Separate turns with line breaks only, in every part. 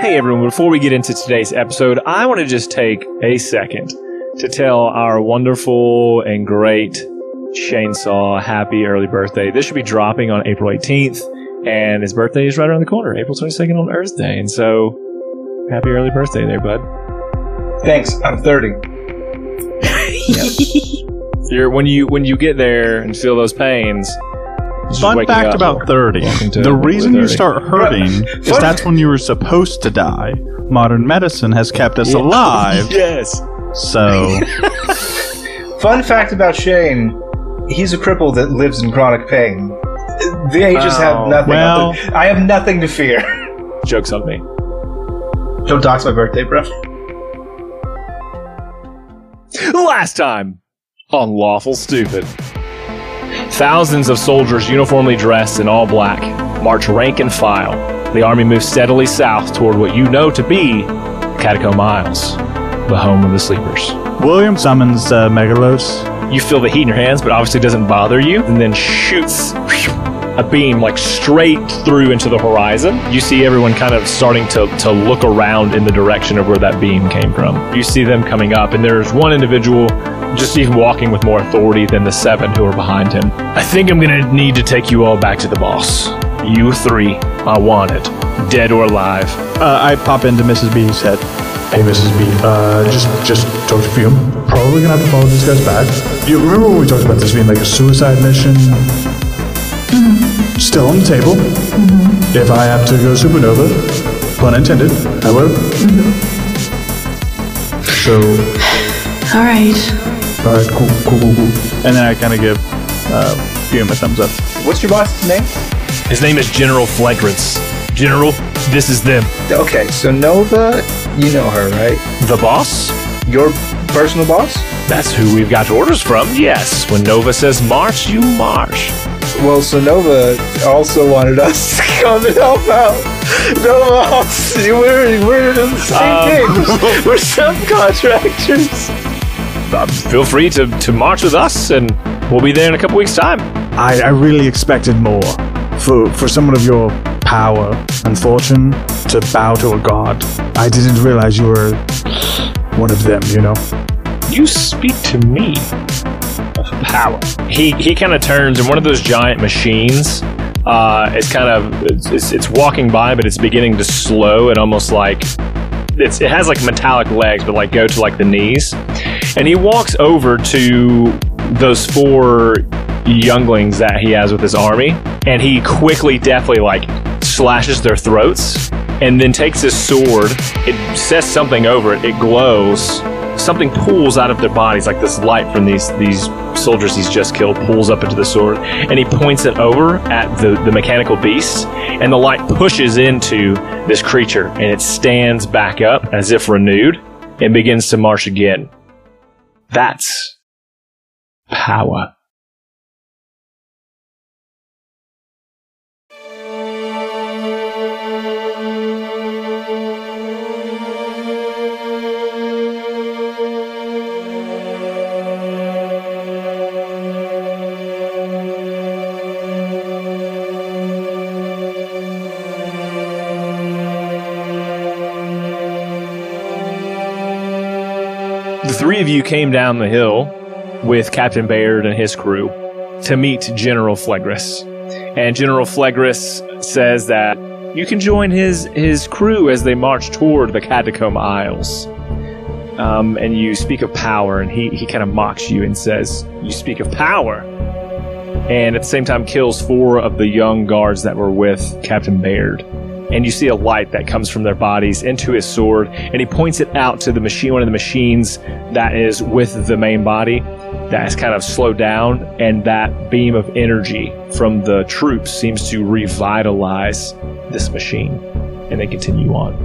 Hey everyone, before we get into today's episode, I want to just take a second to tell our wonderful and great Chainsaw happy early birthday. This should be dropping on April 18th, and his birthday is right around the corner, April 22nd on Earth Day. And so, happy early birthday there, bud.
Thanks. I'm 30.
You're, when you when you get there and feel those pains, just
Fun fact about 30. The reason you start hurting is that's when you were supposed to die. Modern medicine has kept us alive,
yes.
so
Fun fact about Shane: he's a cripple that lives in chronic pain. The ages
Oh,
have nothing.
well-
I have nothing to fear.
Jokes on me.
Don't dox my birthday, bro.
Last time on Lawful Stupid. Thousands of soldiers uniformly dressed in all black march rank and file. The army moves steadily south toward what you know to be Catacomb Isles, the home of the sleepers.
William summons uh, Megalos.
You feel the heat in your hands, but obviously doesn't bother you, and then shoots a beam like straight through into the horizon. You see everyone kind of starting to, to look around in the direction of where that beam came from. You see them coming up, and there's one individual just even walking with more authority than the seven who are behind him. I think I'm gonna need to take you all back to the boss. You three I want it, dead or alive.
Uh, I pop into Mrs. B's head.
Hey, Mrs. B, uh, just just talk to you. Probably gonna have to follow these guys back. You remember when we talked about this being like a suicide mission? Still on the table. If I have to go supernova, pun intended, I will. So,
All right.
All right, cool, cool, cool, cool.
And then I kind of give uh, Hume a thumbs up.
What's your boss's name?
His name is General Flagrance. General, this is them.
Okay, so Nova, you know her, right?
The boss?
Your personal boss?
That's who we've got orders from, yes. When Nova says march, you march.
Well, so Nova also wanted us to come and help out. Nova, also- we're, we're the same
Um,
thing. We're subcontractors.
Uh, feel free to, to march with us, and we'll be there in a couple weeks' time.
I, I really expected more. For, for someone of your power and fortune to bow to a god. I didn't realize you were one of them, you know?
You speak to me of power. He he kind of turns, and one of those giant machines uh, is kind of it's, it's, it's walking by, but it's beginning to slow and almost like it's, it has like metallic legs, but like go to like the knees. And he walks over to those four younglings that he has with his army, and he quickly, deftly like slashes their throats, and then takes his sword. It says something over it. It glows. Something pulls out of their bodies, like this light from these these soldiers he's just killed, pulls up into the sword, and he points it over at the the mechanical beast, and the light pushes into this creature, and it stands back up as if renewed, and begins to march again. That's power. Three of you came down the hill with Captain Baird and his crew to meet General Flegris. And General Flegris says that you can join his, his crew as they march toward the Catacomb Isles. Um, and you speak of power, and he, he kind of mocks you and says, You speak of power. And at the same time, kills four of the young guards that were with Captain Baird and you see a light that comes from their bodies into his sword, and he points it out to the machine, one of the machines that is with the main body that has kind of slowed down, and that beam of energy from the troops seems to revitalize this machine, and they continue on.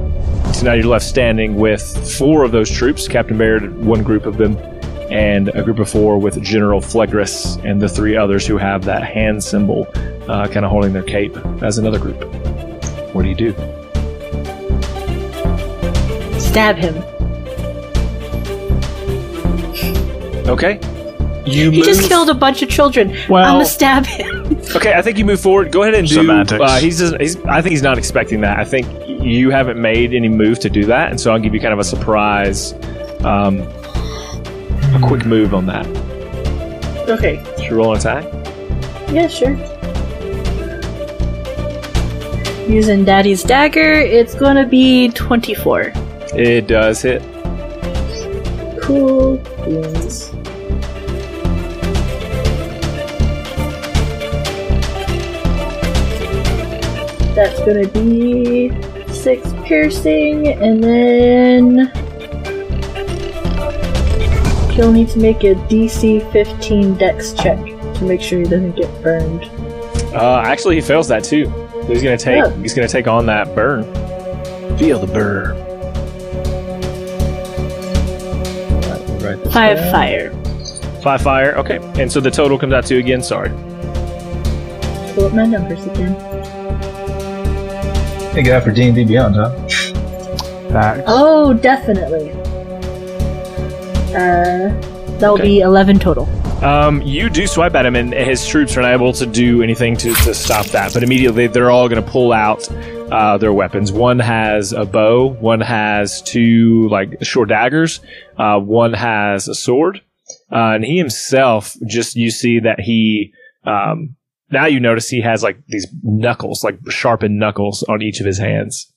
So now you're left standing with four of those troops, Captain Baird, one group of them, and a group of four with General Flegris and the three others who have that hand symbol uh, kind of holding their cape as another group. What do you do?
Stab him.
Okay. You
He
move.
just killed a bunch of children.
Well-
I'm gonna stab him.
Okay, I think you move forward. Go ahead and do.
Semantics.
Uh, he's, just, he's. I think he's not expecting that. I think you haven't made any move to do that, and so I'll give you kind of a surprise, um, a quick move on that.
Okay.
Should we roll an attack?
Yeah, sure. Using Daddy's dagger, it's gonna be 24.
It does hit.
Cool beans. That's gonna be six piercing, and then he'll need to make a DC 15 Dex check to make sure he doesn't get burned.
Uh, actually, he fails that too. He's gonna take.
Oh.
He's gonna take on that burn. Feel the burn.
Right this
Five
down.
fire.
Five fire. Okay, and so the total comes out to again. Sorry.
Pull up my numbers again.
Thank you for D and D Beyond, huh?
Facts.
Oh, definitely. Uh, that'll
Okay.
be 11 total.
Um, you do swipe at him, and his troops are not able to do anything to, to stop that. But immediately, they're all going to pull out uh, their weapons. One has a bow. One has two like short daggers. Uh, one has a sword. Uh, and he himself, just you see that he. Um, now you notice he has like these knuckles, like sharpened knuckles on each of his hands.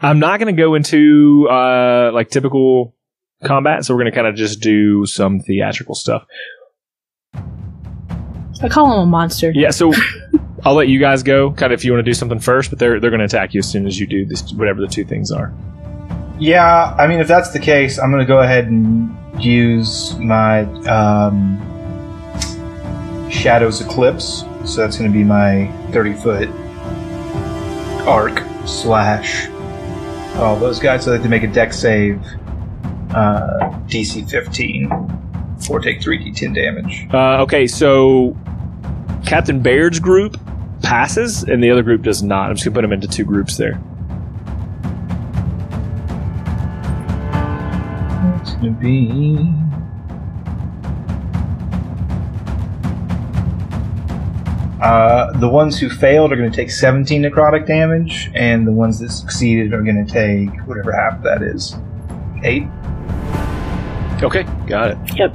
I'm not going to go into uh, like typical combat, so we're going to kind of just do some theatrical stuff.
I call him a monster.
Yeah, so I'll let you guys go, kind of if you want to do something first, but they're they're going to attack you as soon as you do this, whatever the two things are.
Yeah, I mean, if that's the case, I'm going to go ahead and use my um, Shadows Eclipse. So that's going to be my 30 foot arc slash all those guys. So they have to make a Dex save, uh, DC 15, or take 3d10 damage.
Uh, okay, so Captain Baird's group passes, and the other group does not. I'm just going to put them into two groups there.
It's going to be. Uh, the ones who failed are going to take 17 necrotic damage, and the ones that succeeded are going to take whatever half that is. Eight.
Okay, got it.
Yep.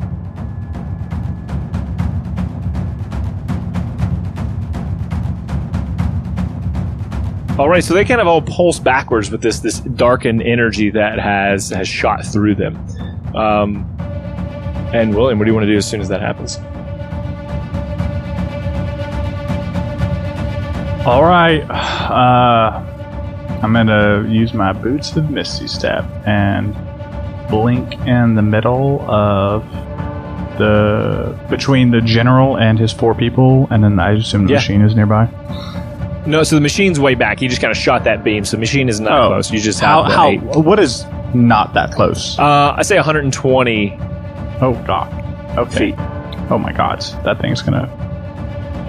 All right, so they kind of all pulse backwards with this this darkened energy that has has shot through them. Um, and William, what do you want to do as soon as that happens?
All right. Uh, I'm gonna use my boots of Misty Step and blink in the middle of the between the general and his four people, and then I assume the
Yeah.
machine is nearby.
No, so the machine's way back. He just kind of shot that beam, so the machine is not
Oh.
close. You just
How
have the
how
eight.
what is not that close?
Uh, I say 120
Oh god. Okay.
feet.
Oh my god, that thing's gonna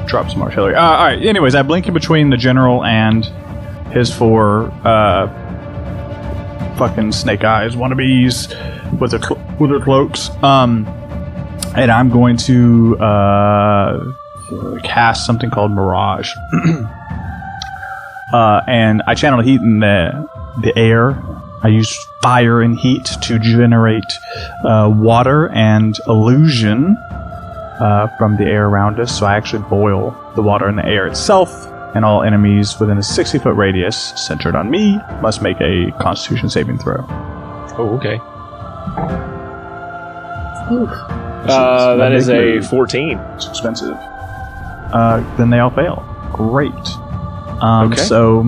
drop some artillery. Uh, all right. Anyways, I blink in between the general and his four uh, fucking snake eyes wannabes with their with their cloaks. Um, and I'm going to uh, cast something called Mirage. uh, and I channel heat in the the air. I use fire and heat to generate uh, water and illusion uh, from the air around us. So I actually boil the water in the air itself, and all enemies within a 60 foot radius centered on me must make a Constitution saving throw.
Oh, okay. Uh, that
That
is a 14.
It's expensive. Uh, then they all fail. Great. Um,
Okay.
So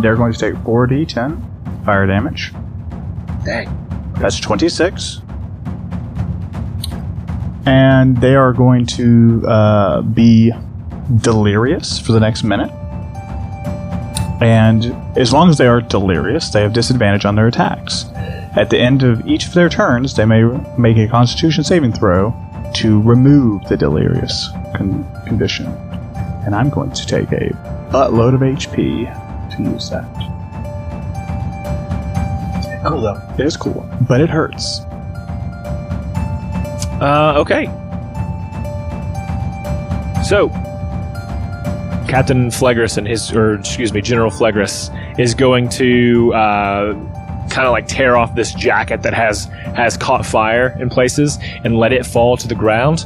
they're going to take 4d10 fire damage.
Dang.
That's 26. And they are going to uh, be delirious for the next minute. And as long as they are delirious, they have disadvantage on their attacks. At the end of each of their turns, they may make a constitution saving throw to remove the delirious con- condition. And I'm going to take a buttload of HP to use that.
Cool though.
It is cool, but it hurts.
Uh, okay. So, Captain Flegris and his, or excuse me, General Flegris is going to uh, kind of like tear off this jacket that has has caught fire in places and let it fall to the ground.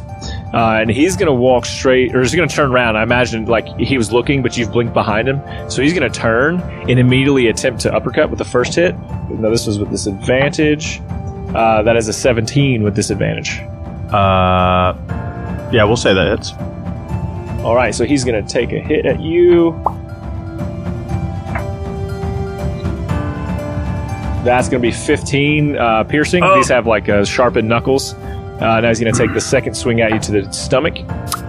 Uh, and he's to walk straight, or he's to turn around. I imagine like he was looking, but you've blinked behind him, so he's to turn and immediately attempt to uppercut with the first hit. No, this was with disadvantage. Uh, that is a 17 with disadvantage.
Uh, yeah, we'll say that it's
All right, so he's going to take a hit at you. That's going to be 15 uh, piercing. These have like uh, sharpened knuckles. Uh, now he's going to take the second swing at you to the stomach.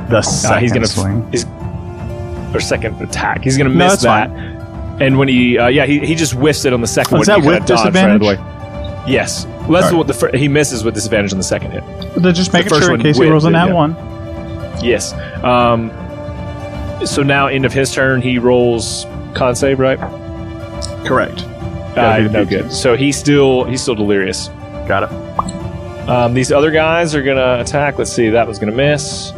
the
Uh,
second
he's to
swing.
He's, or second attack. He's going to miss
that's
that. And when he, uh, yeah, he, he just whiffs it on the second
Oh,
one.
is that with
right
disadvantage?
Yes. Well, that's
Alright.
what the fir- he misses with disadvantage on the second hit.
They're just making sure in case he rolls a nat
yeah.
one.
Yes. Um, so now, end of his turn, he rolls con save, right?
Correct.
Uh,
Gotta be the
no good. So he's still he's still delirious.
Got it.
Um, these other guys are gonna attack. Let's see. That was gonna miss.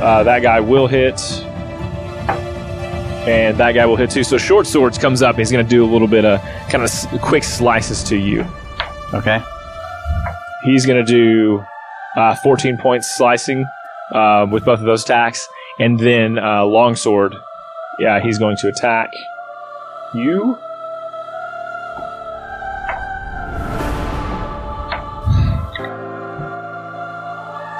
Uh, that guy will hit, and that guy will hit too. So short swords comes up. He's gonna do a little bit of kind of s- quick slices to you.
Okay.
He's gonna do uh, 14 points slicing uh, with both of those attacks, and then uh, longsword. Yeah, he's going to attack you.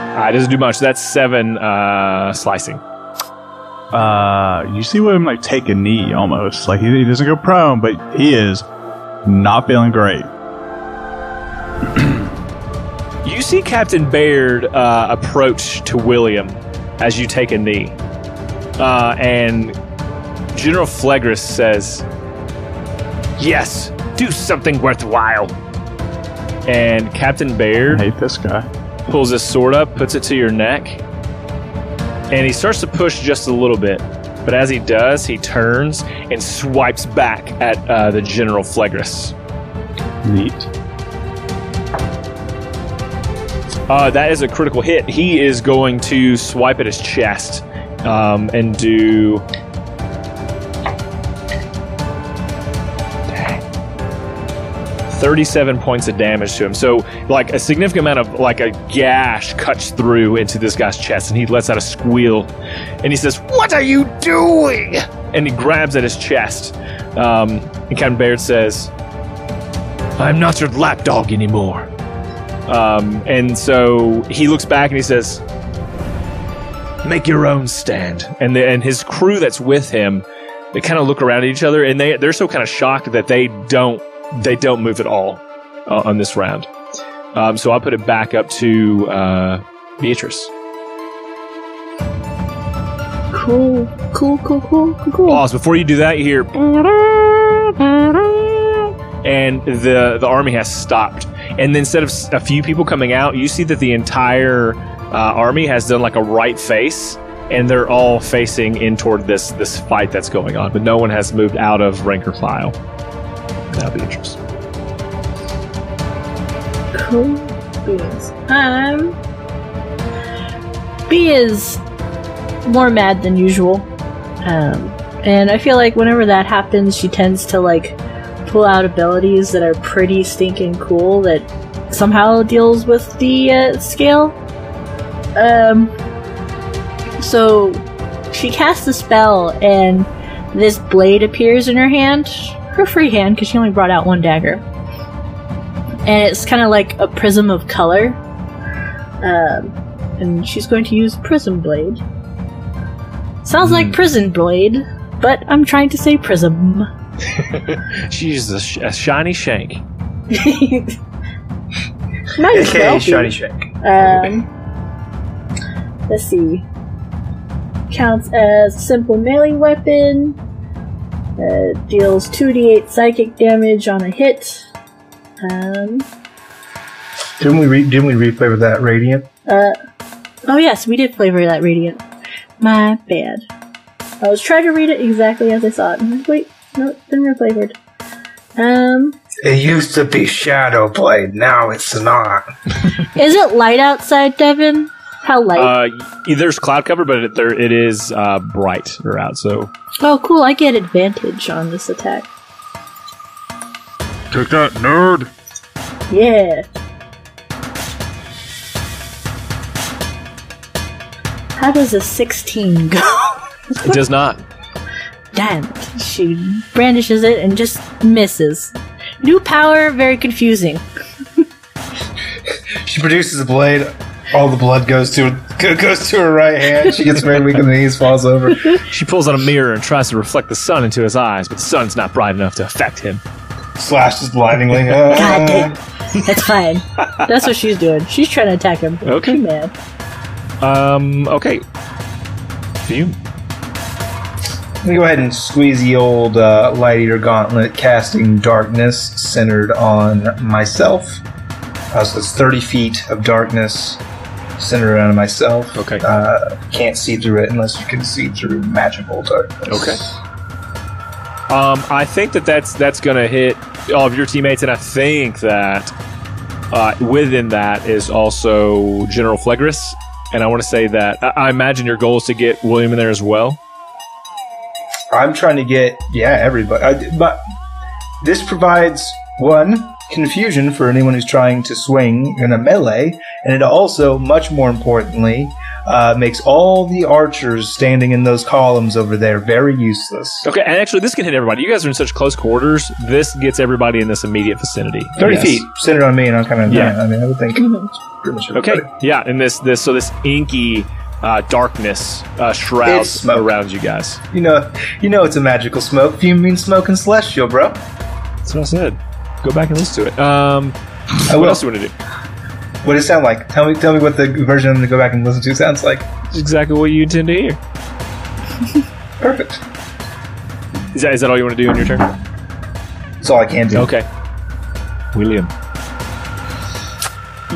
Uh, it doesn't do much. That's seven uh, slicing.
Uh, you see him like take a knee almost. Like he, he doesn't go prone, but he is not feeling great.
You see Captain Baird uh, approach to William as you take a knee. Uh, and General Flegris says, Yes, do something worthwhile. And Captain Baird.
I hate this guy.
pulls his sword up, puts it to your neck, and he starts to push just a little bit. But as he does, he turns and swipes back at uh, the General Flegris.
Neat.
Uh, that is a critical hit. He is going to swipe at his chest um, and do. Dang. 37 points of damage to him. So, like, a significant amount of, like, a gash cuts through into this guy's chest, and he lets out a squeal. And he says, What are you doing? And he grabs at his chest. Um, and Captain Baird says, I'm not your lapdog anymore. Um, and so he looks back and he says, "Make your own stand." And the, and his crew that's with him, they kind of look around at each other, and they they're so kind of shocked that they don't they don't move at all uh, on this round. Um, so I'll put it back up to uh, Beatrice.
Cool, cool, cool, cool, cool, cool.
Pause before you do that. You hear, and the the army has stopped. And then instead of a few people coming out, you see that the entire uh, army has done like a right face, and they're all facing in toward this this fight that's going on. But no one has moved out of rank or file. Now, Beatrice.
Cool beans. Um, B is more mad than usual. Um, and I feel like whenever that happens, she tends to like pull out abilities that are pretty stinking cool that somehow deals with the uh, scale. Um, so she casts a spell, and this blade appears in her hand, her free hand, because she only brought out one dagger and it's kind of like a prism of color. Um, and she's going to use Prism Blade. Sounds like Prison Blade, but I'm trying to say Prism.
She uses a, sh- a shiny shank.
Might as well
AKA
be.
Shiny Shank.
Um, let's see. Counts as a simple melee weapon. Uh, deals 2d8 psychic damage on a hit. Um,
Didn't we re- didn't we replay with that Radiant?
uh, oh yes, we did flavor that radiant. My bad. I was trying to read it exactly as I saw it. and I'm like, Wait, no, it's been reflavored. Um,
It used to be Shadow Blade, now it's not.
is it light outside, Devin? How light?
Uh, there's cloud cover, but it, there it is uh, bright or out. So
oh, cool. I get advantage on this attack.
Take that, nerd.
Yeah. How does a 16 go?
it does not.
Damn it. She brandishes it and just misses. New power, very confusing.
She produces a blade. All the blood goes to goes to her right hand. She gets very weak in the knees, falls over.
She pulls out a mirror and tries to reflect the sun into his eyes, but the sun's not bright enough to affect him.
Slashes blindingly.
God
Uh,
damn. That's fine. That's what she's doing. She's trying to attack him.
Okay.
man.
Um. Okay. Hume.
Let me go ahead and squeeze the old uh, Light Eater Gauntlet, casting darkness centered on myself. Uh, so it's 30 feet of darkness centered around myself.
Okay.
Uh, can't see through it unless you can see through magical darkness.
Okay. Um, I think that that's that's going to hit all of your teammates, and I think that uh, within that is also General Flegris. And I want to say that I, I imagine your goal is to get William in there as well.
I'm trying to get yeah everybody, I, but this provides one confusion for anyone who's trying to swing in a melee, and it also, much more importantly, uh, makes all the archers standing in those columns over there very useless.
Okay, and actually, this can hit everybody. You guys are in such close quarters. This gets everybody in this immediate vicinity.
Thirty
Yes.
feet centered on me, and I'm kind of
Yeah.
yeah. I mean, I would think pretty much
Okay,
everybody.
yeah, and this this so this inky uh, darkness uh, shrouds around you guys.
You know, you know, it's a magical smoke. If you mean smoke and celestial, bro.
That's what I said. Go back and listen to it. Um,
I
what
will.
else do you want to do?
What does it sound like? Tell me, tell me what the version I'm going to go back and listen to sounds like.
It's exactly what you intend to hear.
Perfect.
Is that is that all you want to do in your turn?
That's all I can do.
Okay. William.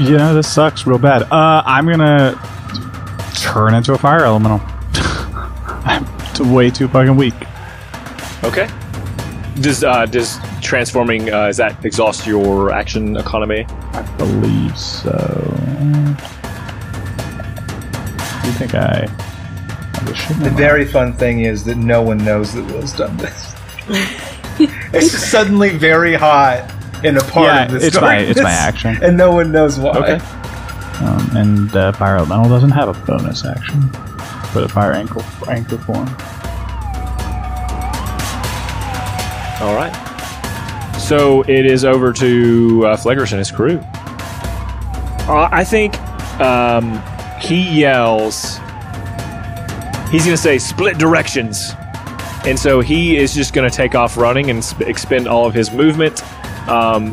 Yeah, this sucks real bad. Uh, I'm gonna turn into a fire elemental. I'm way too fucking weak.
Okay. Does uh, does transforming uh, does that exhaust your action economy?
I believe so. Do you think I? I
The very fun thing is that no one knows that Will's done this. it's just suddenly very hot in a part
Yeah,
of this.
it's my- it's my action.
and no one knows why.
Okay.
Um, and uh, fire elemental doesn't have a bonus action, but a fire ankle anchor form.
All right. So it is over to uh, Flegris and his crew. Uh, I think um, he yells. He's going to say split directions. And so he is just going to take off running and sp- expend all of his movement. Um,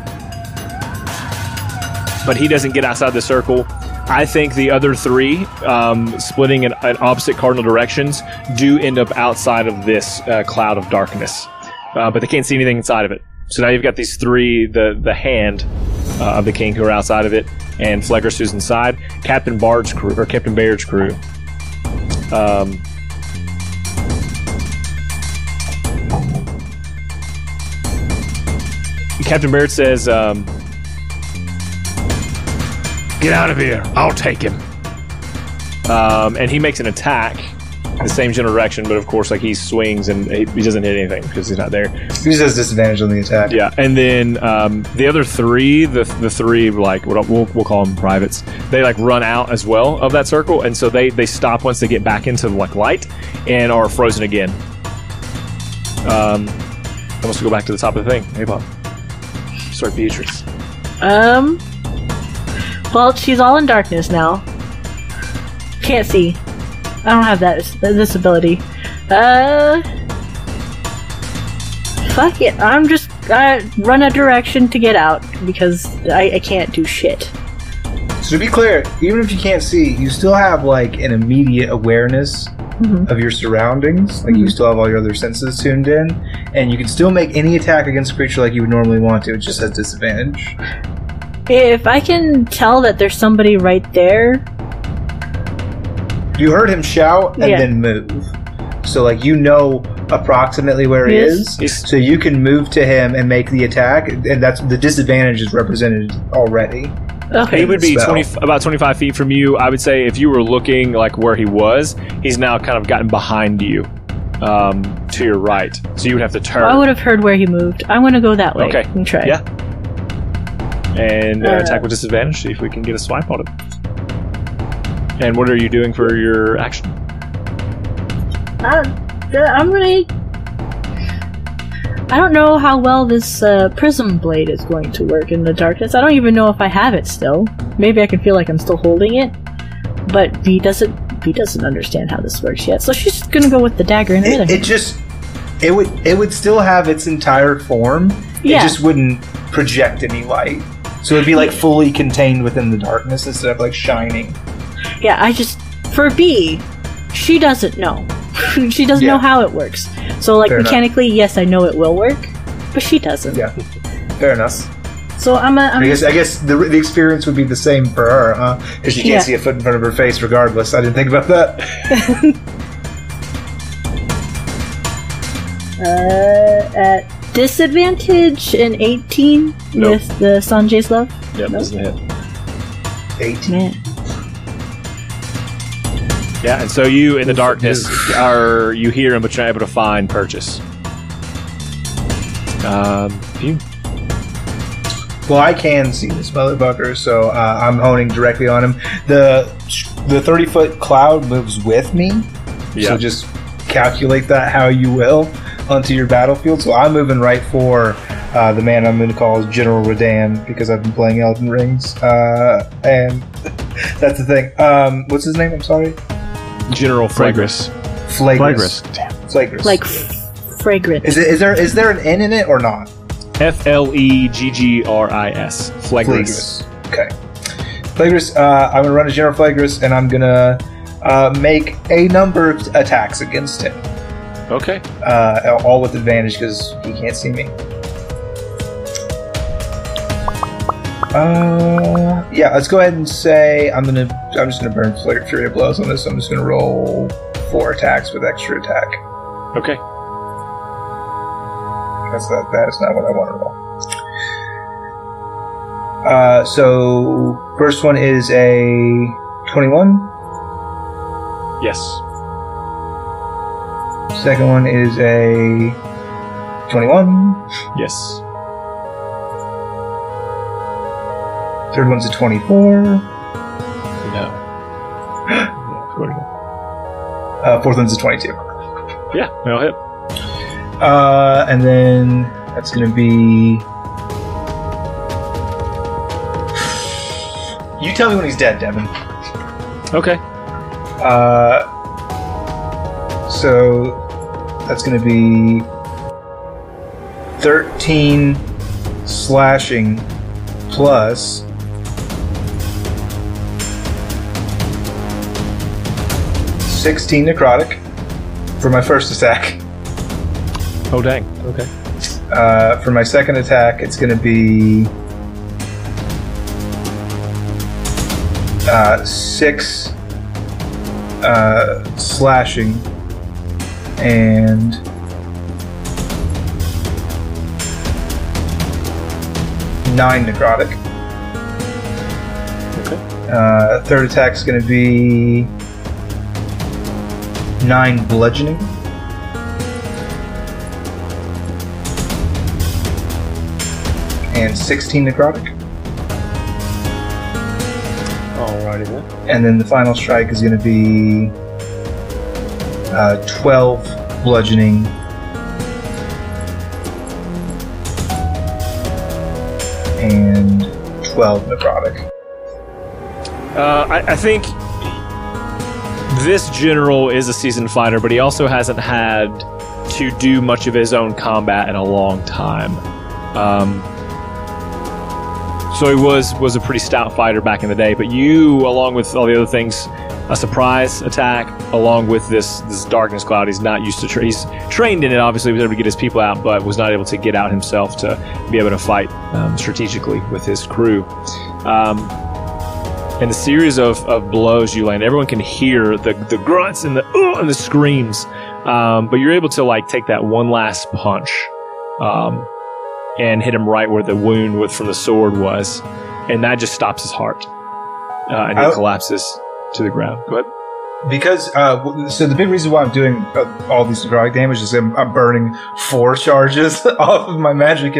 but he doesn't get outside the circle. I think the other three, um, splitting in, in opposite cardinal directions, do end up outside of this uh, cloud of darkness. Uh, but they can't see anything inside of it. So now you've got these three, the the hand uh, of the king who are outside of it, and Flegris who's inside. Captain Bard's crew or Captain Baird's crew. Um, Captain Baird says, um, "Get out of here! I'll take him." Um, and he makes an attack the same general direction, but of course, like he swings and he, he doesn't hit anything because he's not there.
He just has disadvantage on the attack.
Yeah, and then um, the other three, the the three like what we'll, we'll call them privates, they like run out as well of that circle, and so they they stop once they get back into like light and are frozen again. Um, I must go back to the top of the thing. Hey, Bob. Sorry, Beatrice.
Um. Well, she's all in darkness now. Can't see. I don't have that this ability. Uh. Fuck it. I'm just uh, run a direction to get out because I, I can't do shit.
So to be clear, even if you can't see, you still have like an immediate awareness
Mhm.
of your surroundings. Like you still have all your other senses tuned in, and you can still make any attack against a creature like you would normally want to. It just has disadvantage.
If I can tell that there's somebody right there,
You heard him shout and
Yeah.
then move. So like you know approximately where he
Yes.
is.
He's-
So you can move to him and make the attack, and that's the disadvantage is represented already.
Okay.
He would be 20, about 25 feet from you. I would say if you were looking like where he was, he's now kind of gotten behind you um, to your right. So you would have to turn.
I would have heard where he moved. I'm gonna go that way.
Okay.
And try.
Yeah. And uh,
Uh,
attack with disadvantage, see if we can get a swipe on him. And what are you doing for your action?
Uh, I'm gonna. I don't know how well this uh, prism blade is going to work in the darkness. I don't even know if I have it still. Maybe I can feel like I'm still holding it, but V doesn't. V doesn't understand how this works yet, so she's just gonna go with the dagger in her
It,
other
it just it would it would still have its entire form.
Yeah.
It just wouldn't project any light. So it'd be like fully contained within the darkness instead of like shining.
Yeah, I just for B, she doesn't know. she doesn't
Yeah.
know how it works. So like
Fair enough.
mechanically, yes, I know it will work, but she doesn't.
Yeah. Fair enough.
So I'm a, I'm
I guess I guess the, the experience would be the same for her, huh? Because she can't
Yeah.
see a foot in front of her face regardless. I didn't think about that.
uh, at disadvantage in 18
Nope.
with the Sanjay's love.
Yep,
Nope.
doesn't hit.
18.
Man,
Yeah, and so you in the darkness are you hear him, but you're not able to find purchase. Um, you.
Well, I can see this motherfucker, so uh, I'm honing directly on him. The the 30 foot cloud moves with me,
Yeah.
so just calculate that how you will onto your battlefield. So I'm moving right for uh, the man I'm going to call General Radahn because I've been playing Elden Rings, uh, and that's the thing. Um, what's his name? I'm sorry,
General Fragris.
Flagrus.
Flagrous. Damn.
Flagrus.
like f- fragrant.
is it is there is there an N in it or not?
F L E G G R I S. Flagris.
Flagrus. Okay. Flagrus, uh, I'm going to run a General Flagrus, and I'm going to uh, make a number of attacks against him.
Okay.
Uh, all with advantage because he can't see me. Uh, yeah, let's go ahead and say I'm gonna. I'm just gonna burn Flare Fury of Blows on this. I'm just gonna roll four attacks with extra attack.
Okay.
That's not. That is not what I want to roll. Uh, so first one is a 21.
Yes.
Second one is a 21.
Yes.
Third one's a 24.
No.
Uh, fourth one's a 22.
yeah, that'll hit.
Uh, and then that's gonna be. You tell me when he's dead, Devin.
Okay.
Uh, so that's gonna be 13 slashing plus. Sixteen necrotic for my first attack.
Oh dang. Okay.
Uh, for my second attack, it's going to be uh, six uh, slashing and nine necrotic.
Okay.
Uh, third attack is going to be nine bludgeoning. And 16 necrotic.
Alrighty then.
And then the final strike is going to be uh, 12 bludgeoning. And 12 necrotic.
Uh, I, I think this general is a seasoned fighter, but he also hasn't had to do much of his own combat in a long time. Um, so he was was a pretty stout fighter back in the day. But you, along with all the other things, a surprise attack, along with this this darkness cloud, he's not used to. Tra- he's trained in it. Obviously, he was able to get his people out, but was not able to get out himself to be able to fight um, strategically with his crew. Um, and the series of, of blows you land, everyone can hear the, the grunts and the and the screams. Um, but you're able to like take that one last punch um, and hit him right where the wound with from the sword was. and that just stops his heart, uh, and he
I-
collapses to the ground. Go ahead.
Because uh, so the big reason why I'm doing uh, all these necrotic damage is I'm, I'm burning four charges off of my magic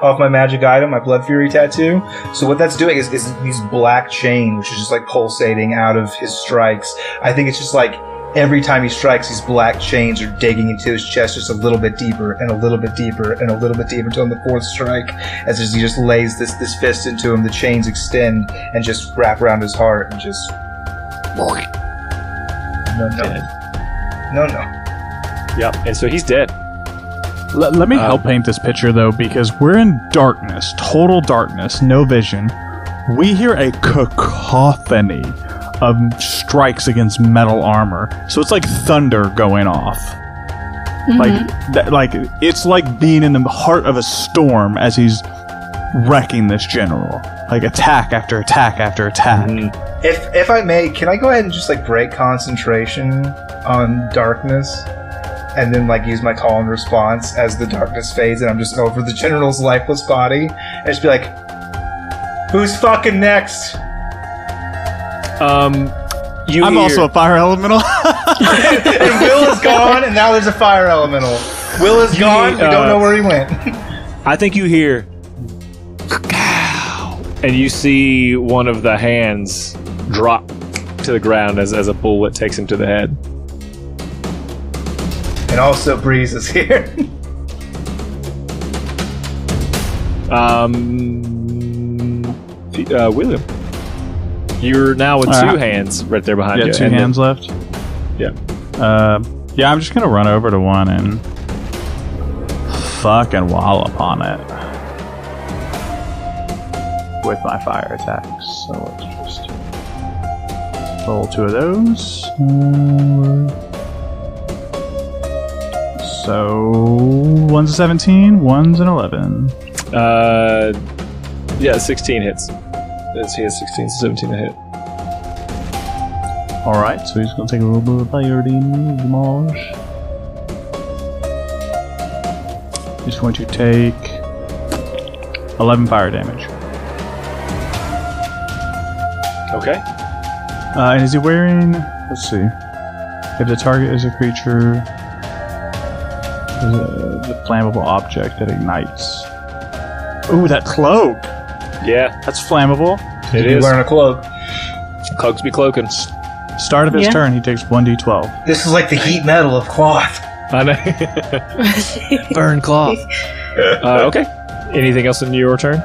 off my magic item, my blood fury tattoo. So what that's doing is, is these black chain, which is just like pulsating out of his strikes. I think it's just like every time he strikes, these black chains are digging into his chest just a little bit deeper and a little bit deeper and a little bit deeper until on the fourth strike, as he just lays this this fist into him, the chains extend and just wrap around his heart and just. No, no.
Dead.
No, no.
Yep. And so he's dead.
Let, let me
Uh,
help paint this picture though, because we're in darkness, total darkness, no vision. We hear a cacophony of strikes against metal armor, so it's like thunder going off. Like that, like it's like being in the heart of a storm as he's wrecking this general. Like attack after attack after attack.
If if I may, can I go ahead and just like break concentration on darkness, and then like use my call and response as the darkness fades, and I'm just over the general's lifeless body, and just be like, "Who's fucking next?"
Um, you
I'm
hear-
also a fire elemental.
and Will is gone, and now there's a fire elemental. Will is
You
gone.
need,
we don't
uh,
know where he went.
I think you hear, and you see one of the hands drop to the ground as, as a bullet takes him to the head.
and also Breeze is here.
Um, uh, William, you're now with
All
two
right.
hands right there behind
yeah,
you.
two
and
hands left.
Yeah.
Uh, yeah, I'm just gonna run over to one and fucking wallop on it with my fire attacks. So let's just roll two of those. So one's a 17, one's an 11.
uh, yeah, 16 hits. Yes, he has 16, so 17 to hit.
All right, so he's gonna take a little bit of fire damage. He's going to take 11 fire damage.
Okay.
Uh, and is he wearing? Let's see. If the target is a creature, the, the flammable object that ignites. Ooh, that cloak!
Yeah,
That's flammable.
it
He's
is.
wearing a cloak.
Cloaks be cloaking.
Start of his
Yeah.
turn, he takes 1d12.
This is like the heat metal of cloth.
I know. Burn cloth. uh, okay. Anything else in your turn?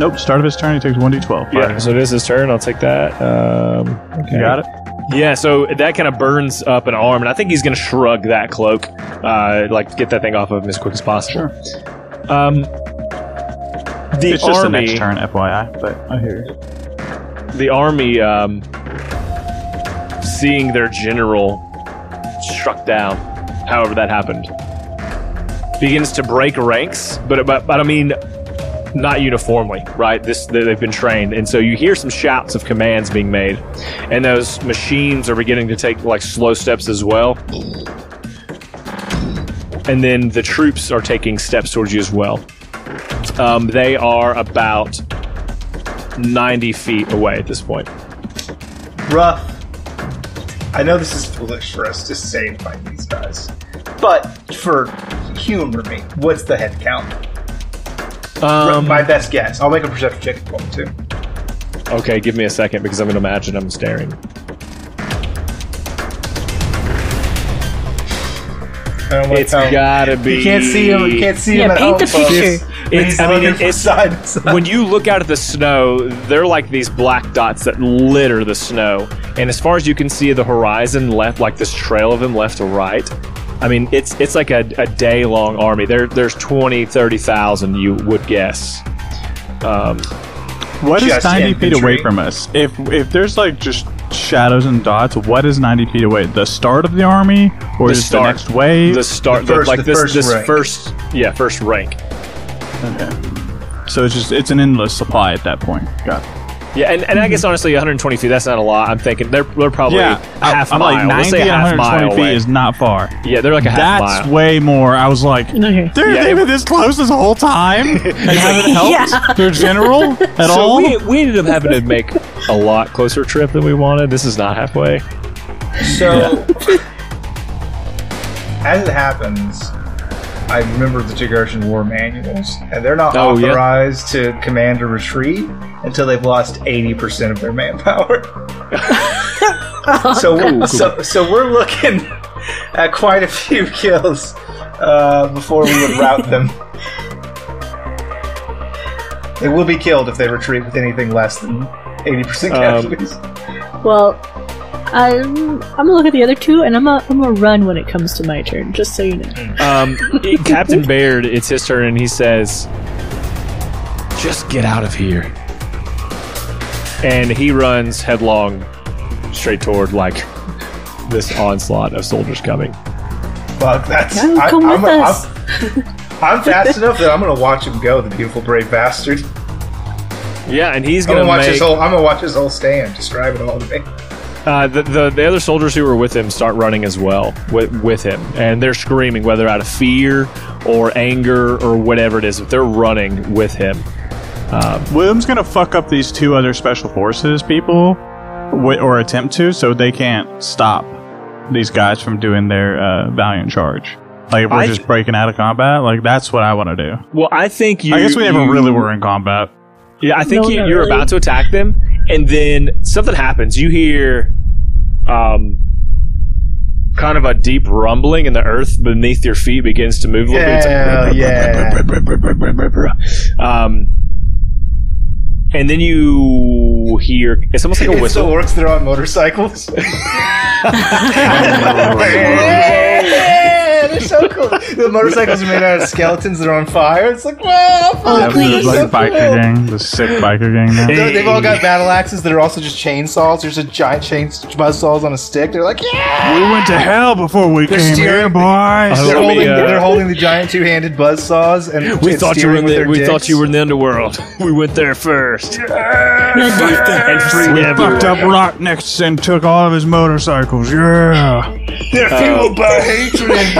Nope, start of his turn, he takes 1d12.
Yeah. So it is his turn. I'll take that. Um, okay.
You got it?
Yeah, so that kind of burns up an arm, and I think he's going to shrug that cloak, uh, like get that thing off of him as quick as possible. Um, the
It's just the
army,
next turn, FYI, but I hear you.
the army, um, seeing their general struck down, however that happened, begins to break ranks, but but, but I mean, not uniformly, right? This they- they've been trained, and so you hear some shouts of commands being made, and those machines are beginning to take like slow steps as well. And then the troops are taking steps towards you as well. Um, they are about 90 feet away at this point.
Rough. I know this is foolish for us to say by these guys, but for humor me, what's the head count?
Um,
My best guess. I'll make a perception check if you want me to.
okay, give me a second because I'm going to imagine I'm staring.
I don't
It's
how-
gotta be.
You can't see him. You can't see
Yeah,
him at
paint
home,
the picture.
It's- I mean, it- it's-
side to
when you look out at the snow, they're like these black dots that litter the snow. And as far as you can see the horizon left, like this trail of them left to right, I mean, it's it's like a, a day long army. There, there's 20, 30,000, you would guess. Um,
What is
Just
90 feet away from us? If if there's like just shadows and dots, what is 90 feet away? The start of the army, or
The
just
start.
the next wave?
the start,
The first-
like
the
this,
first
this
rank.
first, yeah, first rank.
okay. So it's just it's an endless supply at that point. Got it.
Yeah, and, and I guess honestly, 120 feet, that's not a lot. I'm thinking they're, they're probably
yeah,
a half
I'm
mile.
like
Let's
90
say half
120
mile
feet
away.
is not far.
yeah, they're like a half
That's
mile.
way more. I was like,
Okay.
they're,
Yeah,
they've been this close this whole time and haven't helped
Yeah.
their general at
so
all.
we, we ended up having to make a lot closer trip than we wanted. This is not halfway.
So, as it happens, I remember the Togartion War manuals, and they're not
Oh, yeah.
authorized to command a retreat until they've lost 80% of their manpower. so, we're, so, so we're looking at quite a few kills uh, before we would rout them. They will be killed if they retreat with anything less than 80%
Um,
casualties.
Well, I'm, I'm gonna look at the other two, and I'm gonna, I'm gonna run when it comes to my turn, just so you know.
Um, Captain Baird, it's his turn, and he says, "Just get out of here." And he runs headlong straight toward like this onslaught of soldiers coming.
Fuck, that's.
Yeah,
I,
come
I'm,
with
I'm-
us.
I'm fast enough that I'm gonna watch him go, the beautiful brave bastard.
Yeah, and he's
I'm gonna
gonna
watch
make
his whole. I'm gonna watch his whole stand. Describe it all to me.
Uh, the, the the other soldiers who were with him start running as well with with him, and they're screaming whether out of fear or anger or whatever it is. But they're running with him.
William's gonna fuck up these two other special forces people, wi- or attempt to, so they can't stop these guys from doing their uh, valiant charge. Like if we're
I
just breaking out of combat, like that's what I want to do.
Well, I think you.
I guess we never
you-
really were in combat.
Yeah, I think
No,
you,
not
you're
really.
about to attack them, and then something happens. You hear, um, kind of a deep rumbling, and the earth beneath your feet begins to move a little
Hell
bit.
yeah.
It's like, um, and then you hear it's almost like a
It's the
whistle.
orcs that are on motorcycles. yeah, they're so cool. The motorcycles are made out of skeletons that are on fire. It's like, wow, fuck,
Oh,
Yeah,
please.
the
so
like, biker
cool.
gang, the sick biker gang. Now.
They're- They've all got battle axes that are also just chainsaws. There's a giant chain buzzsaws on a stick. They're like, yeah.
We went to hell before we
They're
came
steering-
here, boys.
Oh,
They're
Let me,
holding,
uh,
they're holding the giant two-handed buzzsaws, and
We
and
thought you were in the,
their
we thought you were in the underworld. We went there first and freed
we
everyone.
fucked up Rocknecks and took all of his motorcycles. Yeah.
They're fueled by hatred and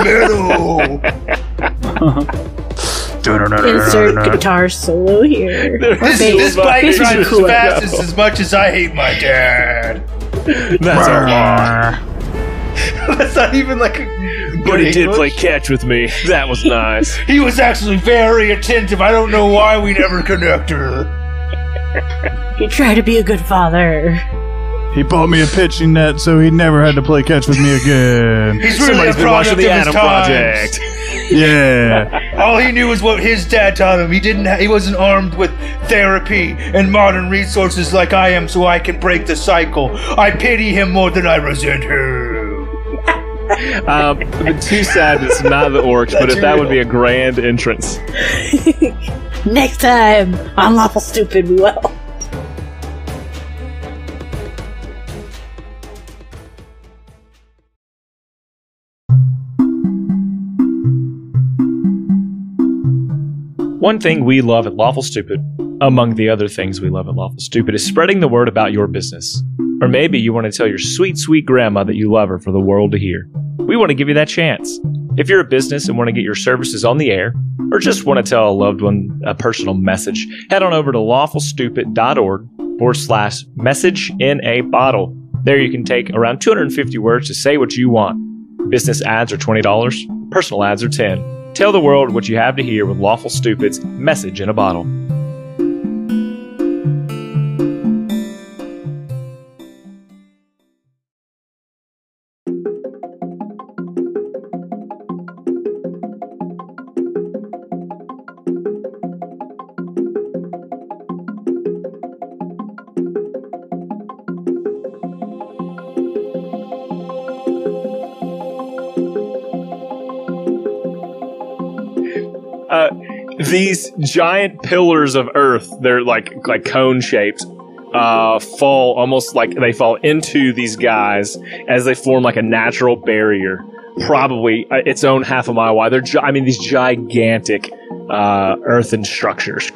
Insert guitar solo here.
This, bike
cooler.
as fast as, as much as I hate my dad.
That's a lot.
That's not even like a
But he did play catch with me. That was nice.
He was actually very attentive. I don't know why we never connected.
You try to be a good father.
He bought me a pitching net so he never had to play catch with me again.
He's really
Somebody's
a
been
product
watching the
of his
Adam
times.
Project.
Yeah.
All he knew was what his dad taught him. He didn't. Ha- he wasn't armed with therapy and modern resources like I am, so I can break the cycle. I pity him more than I resent him.
Um, but too sad it's not the orcs, but if that would be a grand entrance.
Next time, on Lawful Stupid, we will.
One thing we love at Lawful Stupid, among the other things we love at Lawful Stupid, is spreading the word about your business. Or maybe you want to tell your sweet, sweet grandma that you love her for the world to hear. We want to give you that chance. If you're a business and want to get your services on the air, or just want to tell a loved one a personal message, head on over to lawfulstupid.org forward slash message in a bottle. There you can take around 250 words to say what you want. Business ads are $20, personal ads are 10 Tell the world what you have to hear with Lawful Stupid's message in a bottle. These giant pillars of earth, they're like like cone shaped, uh, fall almost like they fall into these guys as they form like a natural barrier, probably uh, its own half a mile wide. They're, gi- I mean, these gigantic uh, earthen structures.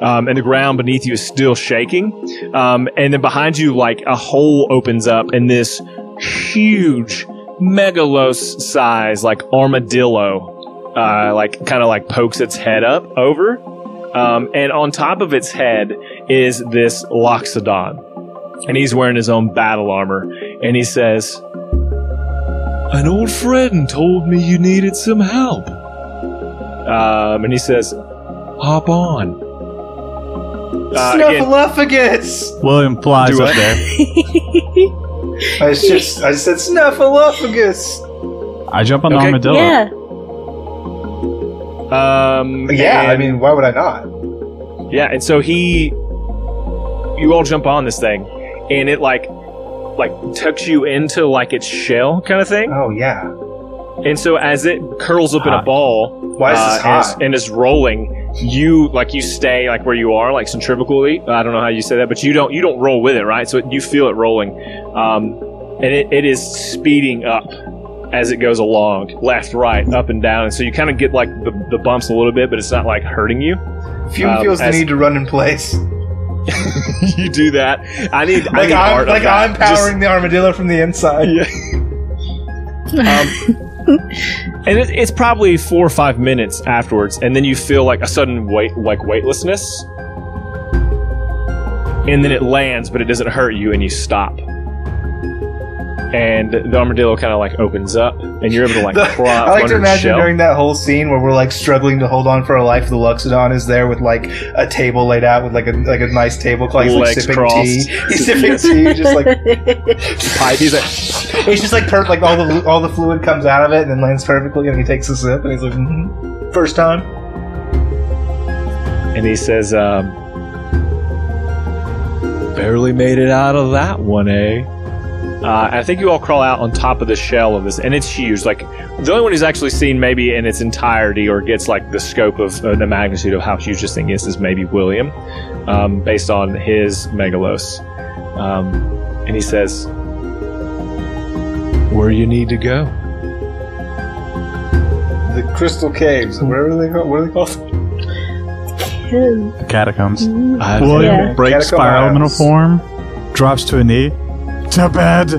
Um, and the ground beneath you is still shaking. Um, and then behind you, like a hole opens up, and this huge megalos size, like armadillo, uh, like kind of like pokes its head up over. Um, and on top of its head is this Loxodon. And he's wearing his own battle armor. And he says, An old friend told me you needed some help. Um, and he says, Hop on. Uh,
Snuffleupagus!
William flies up there.
I was just, I said Snuffleupagus!
I jump on the
Okay.
armadillo.
yeah.
Um,
Yeah, I mean, why would I not?
Yeah, and so he, you all jump on this thing, and it like, like tucks you into like its shell kind of thing.
Oh, yeah.
And so as it curls up in a ball,
Why is this
uh, and,
hot?
is, and is rolling, you like you stay like where you are, like centrifugally. I don't know how you say that, but you don't you don't roll with it, right? So you feel it rolling, um, and it, it is speeding up as it goes along, left, right, up and down, and so you kind of get like the, the bumps a little bit, but it's not like hurting you.
Fume
um,
feels the need to run in place.
you do that. I need I
Like
need
I'm,
art of
like. I'm powering the armadillo from the inside.
Um, and it, it's probably four or five minutes afterwards, and then you feel like a sudden weight, like weightlessness, and then it lands, but it doesn't hurt you, and you stop. And the armadillo kind of like opens up, and you're able to like
The-
crawl out
I like
from
to imagine
shell.
during that whole scene where we're like struggling to hold on for our life. The Loxodon is there with like a table laid out with like a like a nice tablecloth. He's like sipping
crossed.
tea. He's sipping tea, just like
Pipe. He's like,
it's just like per- like all the all the fluid comes out of it and then lands perfectly. And he takes a sip and he's like, mm first time.
and he says, um, "Barely made it out of that one, eh?" Uh, and I think you all crawl out on top of the shell of this, and it's huge. Like the only one who's actually seen maybe in its entirety or gets like the scope of uh, the magnitude of how huge this thing is is maybe William, um, based on his megalos. Um, and he says, "Where you need to go."
The crystal caves. Where are they called? What are they called?
The catacombs.
I
William
Yeah.
breaks
Catacomb
spiral elemental
Isles.
form, drops to a knee.
To bed.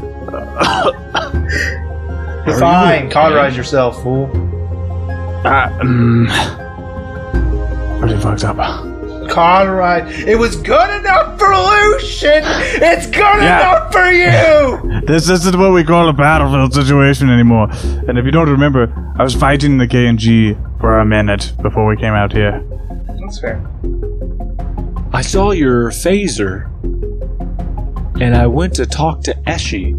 You're fine. Cauterize yourself, fool.
Ah, mm. Pretty fucked up.
Cauterize. It was good enough for Lucian. It's good
Yeah.
enough for you.
This isn't what we call a battlefield situation anymore.
And if you don't remember, I was fighting the KNG for a minute before we came out here.
That's fair.
I saw your phaser, and I went to talk to Eshi.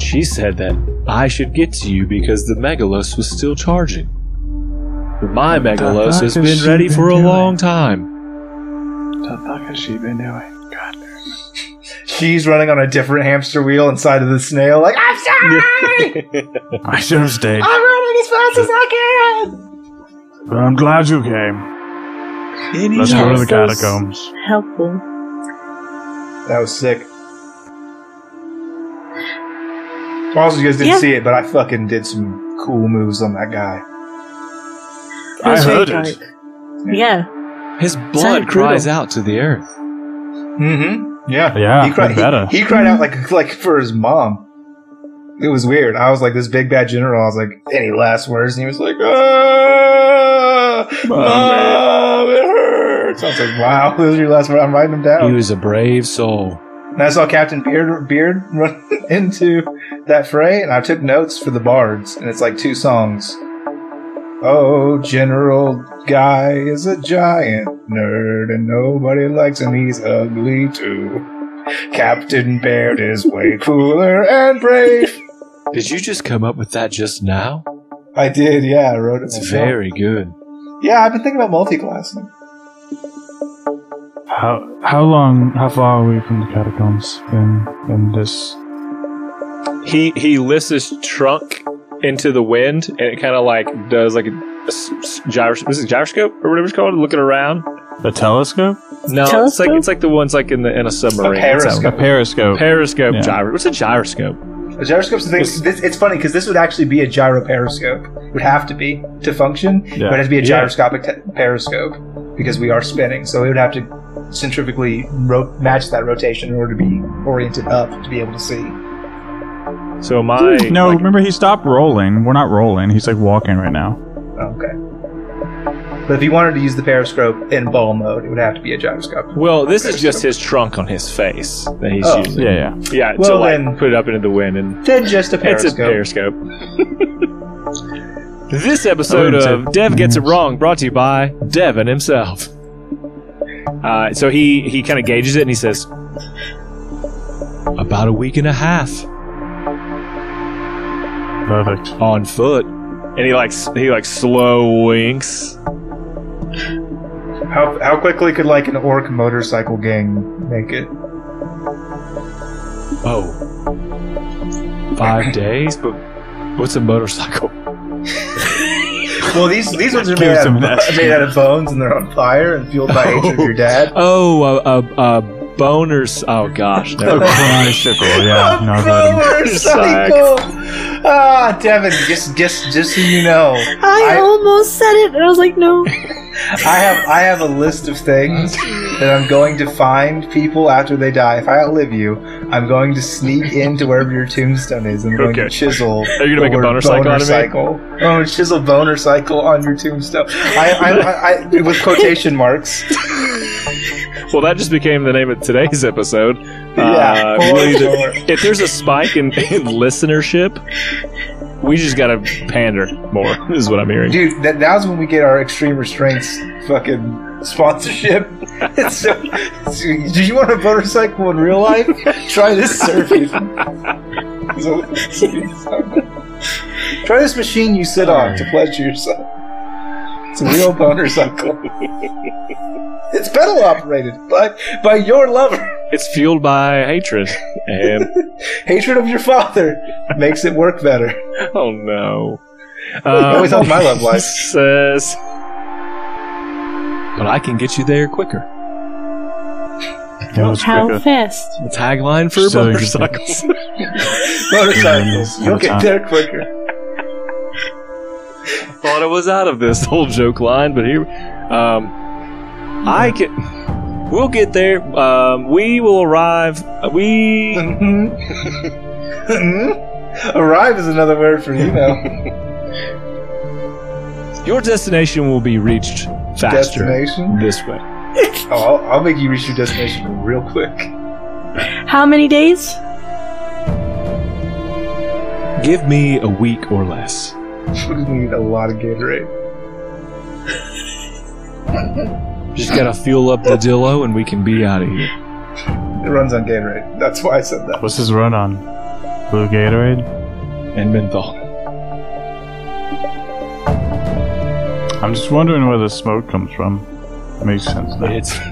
She said that I should get to you because the Megalos was still charging. But my Megalos has
has
been
she
ready
been
for a long time.
What the fuck has she been doing? God.
She's running on a different hamster wheel inside of the snail. Like I'm sorry.
I should have stayed.
I'm running as fast as I can.
But I'm glad you came.
Let's go to the
Yeah, so s-
catacombs.
Helpful.
That was sick. Also, you guys didn't
Yeah.
see it, but I fucking did some cool moves on that guy.
I heard
dark.
it.
Yeah.
His blood cries out to the earth.
Mm-hmm. Yeah.
Yeah,
He cried.
better.
He, he cried out like like for his mom. It was weird. I was like this big bad general. I was like, any last words? And he was like, ah, mom, it hurts. I was like, wow, those are your last words. I'm writing them down.
He was a brave soul.
And I saw Captain Beard, Beard run into that fray, and I took notes for the bards, and it's like two songs. Oh, General Guy is a giant nerd, and nobody likes him. He's ugly too. Captain Baird is way cooler and brave.
Did you just come up with that just now?
I did, yeah. I wrote it.
It's
myself.
very good.
Yeah, I've been thinking about multi-classing.
How how long? How far are we from the catacombs in in this?
He he lifts his trunk into the wind, and it kind of like does like a gyros- Is it gyroscope or whatever it's called? Looking around.
A telescope?
No, it's like it's like the ones like in the in a submarine.
A
What's that
periscope.
A periscope.
one? Periscope
Yeah.
gyro. What's a gyroscope?
The gyroscope's the thing.
Yes.
This, it's funny because this would actually be a gyro periscope. It would have to be to function.
Yeah.
But it has to be a
Yeah.
gyroscopic te- periscope because we are spinning. So it would have to centrifugally ro- match that rotation in order to be oriented up to be able to see.
So my
No,
like,
remember he stopped rolling. We're not rolling. He's like walking right now.
Okay. But if you wanted to use the periscope in ball mode, it would have to be a gyroscope.
well, this is just his trunk on his face that he's
Oh.
using.
Yeah, yeah.
Yeah, to
Well,
like
then-
put it up into the wind and
Then just a
it's a
periscope.
periscope. this episode of Dev Gets It Wrong brought to you by Devin himself. Uh, so he he kind of gauges it and he says, "About a week and a half
Perfect.
on foot." And he like s- he like slow winks.
How, how quickly could like an orc motorcycle gang make it?
Oh, five days, but what's a motorcycle?
Well, these these ones are made
Gives
out, of,
an estimate.
made out of bones and they're on fire and fueled by oh. hatred of your dad.
Oh, a, a, a boners. Oh gosh,
Oh,
never mind.
Yeah, no, I've heard
Ah, Devin, just just just so you know,
I,
I-
almost said it, and I was like, no.
I have I have a list of things that I'm going to find people after they die. If I outlive you, I'm going to sneak into wherever your tombstone is. and I'm going
Okay.
to chisel.
Are you gonna make a
word
boner cycle out of me?
cycle. I'm going to chisel boner cycle on your tombstone. I, I, I, I with quotation marks.
Well, that just became the name of today's episode.
Yeah,
Uh,
for
we need to-
sure.
if there's a spike in, in listenership, we just gotta pander more. Is what I'm hearing.
Dude, that, now's when we get our extreme restraints fucking sponsorship. It's so, do you want a motorcycle in real life? Try this surfing. Try this machine you sit on to pleasure yourself. It's a real motorcycle. It's pedal operated by by your lover.
It's fueled by hatred, and
Hatred of your father makes it work better.
oh no.
always helps my love
he
life.
Says, but I can get you there quicker.
Yeah, let's
How
quicker.
fast?
The tagline for
So you can-
motorcycles.
Motorcycles, you'll get there quicker.
Thought I was out of this whole joke line, but here, um, I mm-hmm. can. We'll get there. Um, we will arrive. Uh, we mm-hmm.
Arrive is another word for you know.
your destination will be reached faster
Destination.
this way.
Oh, I'll, I'll make you reach your destination real quick.
How many days?
Give me a week or less.
We need a lot of Gatorade.
Just gotta fuel up the Dillo, and we can be out of here.
It runs on Gatorade. That's why I said that.
What's his run on? Blue Gatorade?
And menthol.
I'm just wondering where the smoke comes from. Makes sense now.
It's. Uh,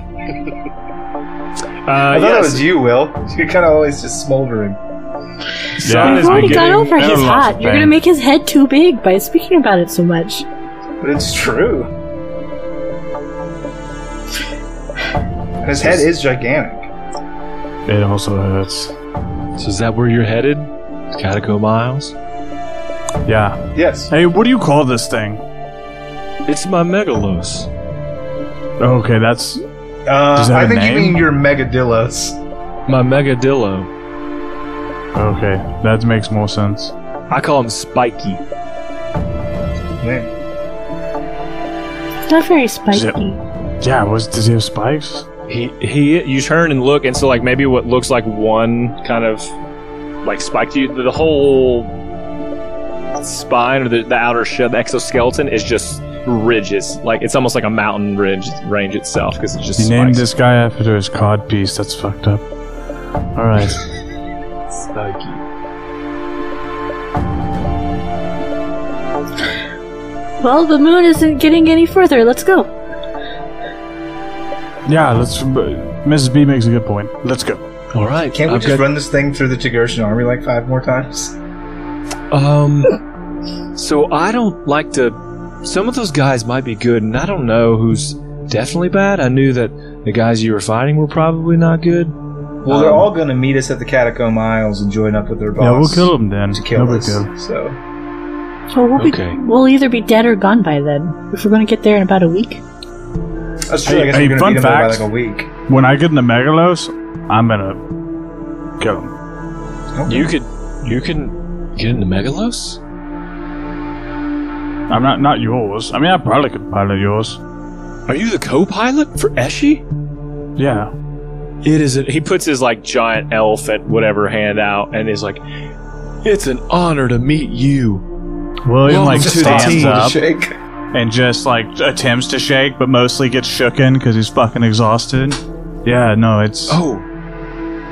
I thought
yes,
it was you, Will. You're kind of always just smoldering.
sun
Yeah.
is
You've already
beginning.
got over
Never
he's
lost
hot.
a
You're gonna make his head too big by speaking about it so much.
But it's true. His head is gigantic.
It also hurts.
So is that where you're headed? Catacomb Isles?
Yeah.
Yes.
Hey, what do you call this thing?
It's my megalos.
Okay, that's
Uh,
Does that
I
have a
think you mean your Megadillos.
My megadillo.
okay. That makes more sense.
I call him Spiky.
Name.
Not very spiky.
Yeah, was does he have spikes?
He he. You turn and look, and so like maybe what looks like one kind of like spike to you, the whole spine or the, the outer shell, the exoskeleton is just ridges. Like it's almost like a mountain ridge range itself because it's just
You named this guy after his cod piece. That's fucked up. All right.
Spiky.
Well, the moon isn't getting any further. Let's go.
Yeah, let's. Mrs. B makes a good point. Let's go.
All right.
Can't we
I've
just
got-
run this thing through the Tigershan army like five more times?
Um, so I don't like to. Some of those guys might be good, and I don't know who's definitely bad. I knew that the guys you were fighting were probably not good.
Well, they're
Um,
all going to meet us at the Catacomb Isles and join up with their boss.
Yeah, we'll kill them then.
to kill
no
us.
deal.
So
So we'll
Okay.
be we'll either be dead or gone by then. If we're going to get there in about a week.
That's true.
Hey,
I guess
hey,
we're going to
fun
beat them by
fact.
like a week.
When I get in the Megalos, I'm gonna kill him.
Okay. Oh.
You could, you can get into Megalos.
I'm not not yours. I mean, I probably could pilot yours.
Are you the co-pilot for Eshi?
Yeah.
It is. A, he puts his like giant elephant whatever hand out and is like, "It's an honor to meet you."
William like
Welcome to the
stands
team.
up
Shake.
And just like attempts to shake, but mostly gets shooken because he's fucking exhausted. Yeah, no, it's
Oh,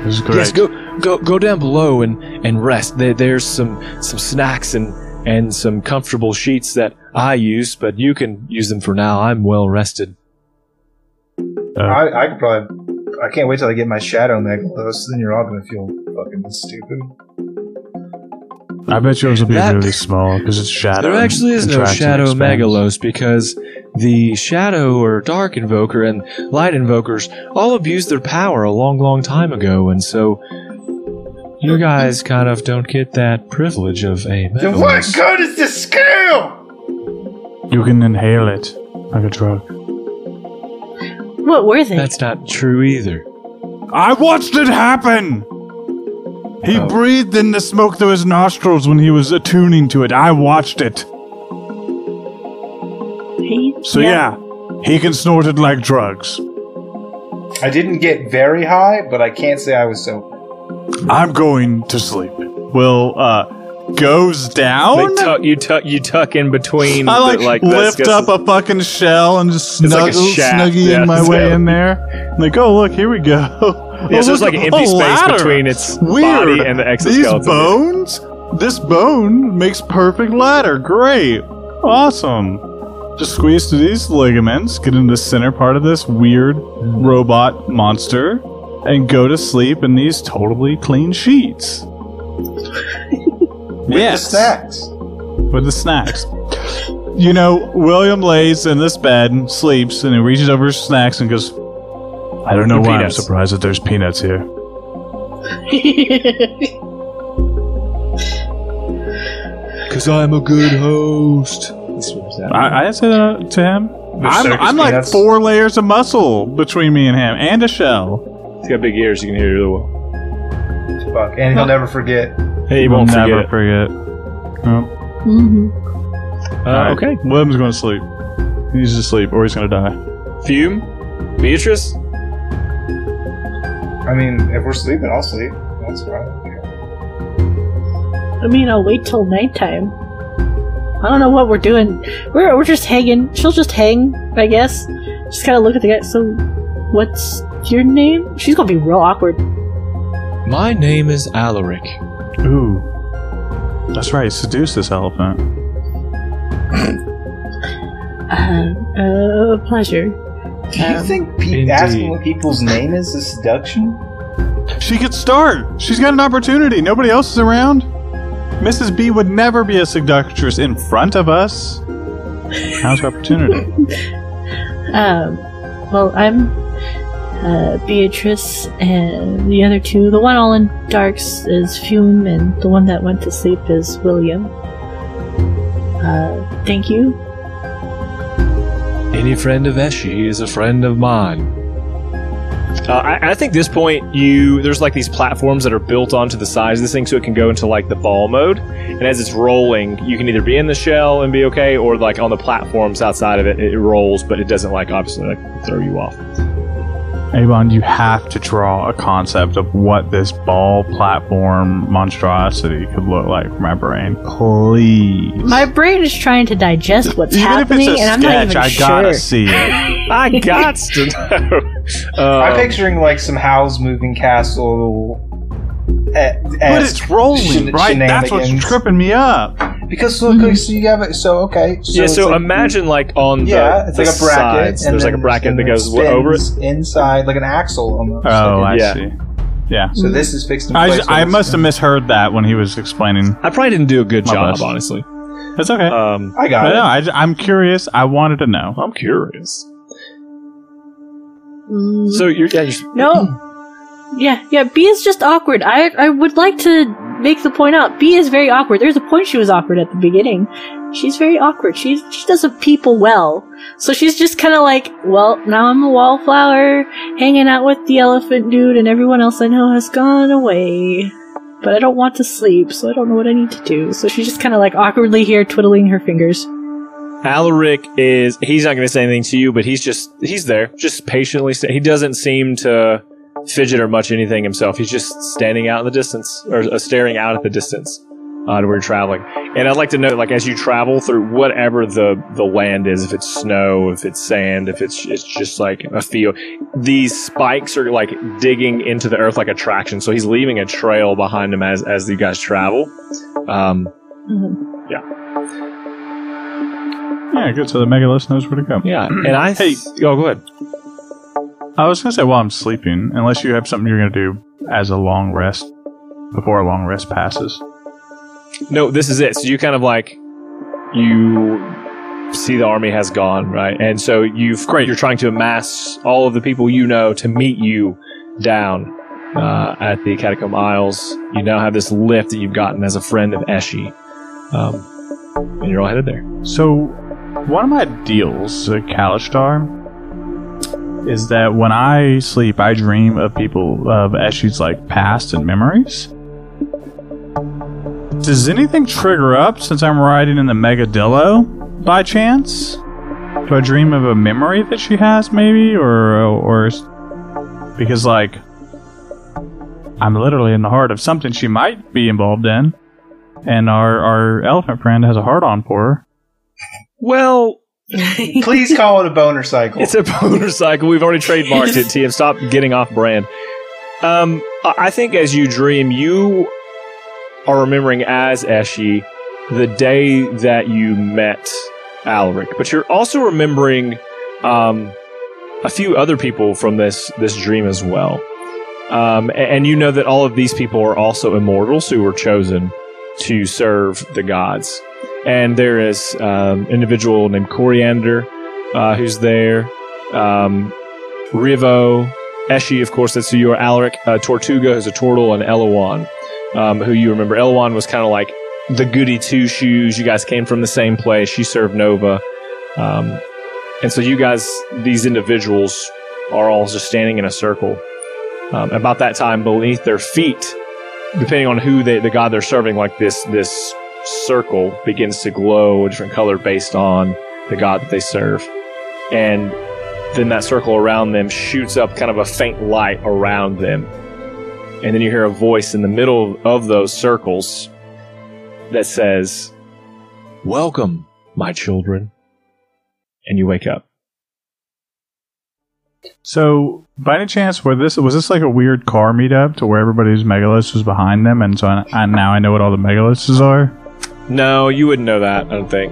it's great.
yes. Go, go, go down below and and rest. There, there's some some snacks and and some comfortable sheets that I use, but you can use them for now. I'm well rested.
Uh, I, I could probably. I can't wait till I get my shadow megalos. Then you're all going to feel fucking stupid.
I bet yours will be
That-
really small because it's shadow.
There actually is no Shadow
expands.
Megalos because the Shadow or Dark Invoker and Light Invokers all abused their power a long, long time ago, and so you guys kind of don't get that privilege of a
Then what
Megalos.
good is this skill?
You can inhale it like a drug.
What were they?
That's not true either.
I watched it happen. He
Oh.
breathed in the smoke through his nostrils when he was attuning to it. I watched it.
He-
So yeah, he can snort it like drugs.
I didn't get very high, but I can't say I was sober.
I'm going to sleep. Will uh goes down.
They tuck, you tuck you tuck in between.
I like,
the, like
lift up a fucking shell and just
It's like a
snuggle,
shaft,
snuggy
yeah,
in my way in there. Like, oh look, here we go.
Yeah,
oh,
so there's like an empty space
ladder.
between its
Weird.
body and the exoskeleton.
These
exoskeleton.
bones. This bone makes perfect ladder. Great, awesome. Just squeeze through these ligaments, get into the center part of this weird robot monster, and go to sleep in these totally clean sheets.
With
yes
the snacks.
with the snacks. You know, William lays in this bed and sleeps, and he reaches over his snacks and goes, I don't know why
peanuts.
I'm surprised that there's peanuts here.
Because I'm a good host. That's what it's at.
I, I said that to him. I'm, I'm like
peanuts.
four layers of muscle between me and him, and a shell.
He's got big ears. You can hear really well.
Fuck. And he'll never forget.
Hey, you
We'll
won't
never
forget.
forget. Oh,
Mhm.
it. Uh,
alright.
okay.
William's going to sleep. He's asleep, or he's going to die.
Fume, Beatrice.
I mean, if we're sleeping, I'll sleep. That's right.
I mean, I'll wait till nighttime. I don't know what we're doing. We're we're just hanging. She'll just hang, I guess. Just kind of look at the guy. So, what's your name? She's gonna be real awkward.
My name is Alaric.
Ooh. That's right, seduce this elephant.
Uh, uh, pleasure.
Do you
Um,
think pe- asking what people's name is a seduction?
She could start. She's got an opportunity. Nobody else is around. Mrs. B would never be a seductress in front of us. How's her opportunity?
Um, well, I'm uh, Beatrice, and the other two, the one all in darks is Fume, and the one that went to sleep is William. Uh, thank you.
Any friend of Eshi is a friend of mine. Uh, I, I think this point you there's like these platforms that are built onto the sides of this thing, so it can go into like the ball mode. And as it's rolling, you can either be in the shell and be okay, or like on the platforms outside of it, it rolls, but it doesn't like obviously like throw you off.
Avon, you have to draw a concept of what this ball platform monstrosity could look like for my brain. Please.
My brain is trying to digest what's
even
happening,
if it's a
and I'm not even sure.
I
sure.
gotta see it.
I got to know.
I'm
Um,
picturing like some Howl's Moving Castle. At,
But it's rolling, right? That's what's tripping me up.
Because so, okay, so you have it. So okay. So
yeah, so
like-
imagine like on
Yeah,
the,
it's
the
like a bracket.
sides,
and
there's like a bracket that goes
it
over it.
inside, like an axle almost.
Oh, I
Yeah.
see. Yeah.
so this is fixed in
I,
place.
just- I must have misheard that when he was explaining.
I probably didn't do a good job,
best.
honestly.
That's okay.
Um,
I got
I
it.
know. I, I'm curious. I wanted to know.
I'm curious.
Mm,
So you're yeah, you're,
no, Yeah, yeah. B is just awkward. I I would like to make the point out. B is very awkward. There's a point she was awkward at the beginning. She's very awkward. She's she doesn't people well. So she's just kind of like, well, now I'm a wallflower, hanging out with the elephant dude, and everyone else I know has gone away. But I don't want to sleep, so I don't know what I need to do. So she's just kind of like awkwardly here, twiddling her fingers.
Alaric is he's not going to say anything to you, but he's just he's there, just patiently. Sta- he doesn't seem to fidget or much anything himself. He's just standing out in the distance or uh, staring out at the distance uh, to where you're traveling. And I'd like to know, like, as you travel through whatever the the land is, if it's snow, if it's sand, if it's it's just like a field, these spikes are like digging into the earth like a traction. So he's leaving a trail behind him as as you guys travel. Um,
Mhm.
Yeah, good. So the megalith knows where to go.
yeah, and I
Hey.
oh, go ahead.
I was gonna say while I'm sleeping, unless you have something you're gonna do as a long rest before a long rest passes.
No, this is it. So you kind of like you see the army has gone right, and so you've
Great.
You're trying to amass all of the people you know to meet you down uh, at the Catacomb Isles. You now have this lift that you've gotten as a friend of Eshi, um, and you're all headed there.
So, one of my deals Kalashtar is that when I sleep, I dream of people of Eshi's like past and memories. Does anything trigger up since I'm riding in the Megadillo by chance? Do I dream of a memory that she has, maybe, or or because like I'm literally in the heart of something she might be involved in, and our our elephant friend has a heart on for her.
Well,
Please call it a boner cycle.
It's a boner cycle. We've already trademarked it, TM. Stop getting off brand. Um, I I think as you dream, you are remembering as Eshi the day that you met Alaric, but you're also remembering um, a few other people from this this dream as well. Um, a- and, you know that all of these people are also immortals who were chosen to serve the gods. And there is um, individual named Coriander uh, who's there. Um, Rivo, Eshi, of course, that's who you are. Alaric, uh, Tortuga, who's a turtle, and Elowan, um, who you remember. Elowan was kind of like the goody two shoes. You guys came from the same place. She served Nova. Um, and so you guys, these individuals, are all just standing in a circle. Um, about that time, beneath their feet, depending on who they, the god they're serving, like this this circle begins to glow a different color based on the god that they serve, and then that circle around them shoots up kind of a faint light around them, and then you hear a voice in the middle of those circles that says, "Welcome, my children," and you wake up.
So, by any chance, were this was this like a weird car meetup to where everybody's megaliths was behind them, and so I, I, now I know what all the megaliths are.
No, you wouldn't know that. I don't think.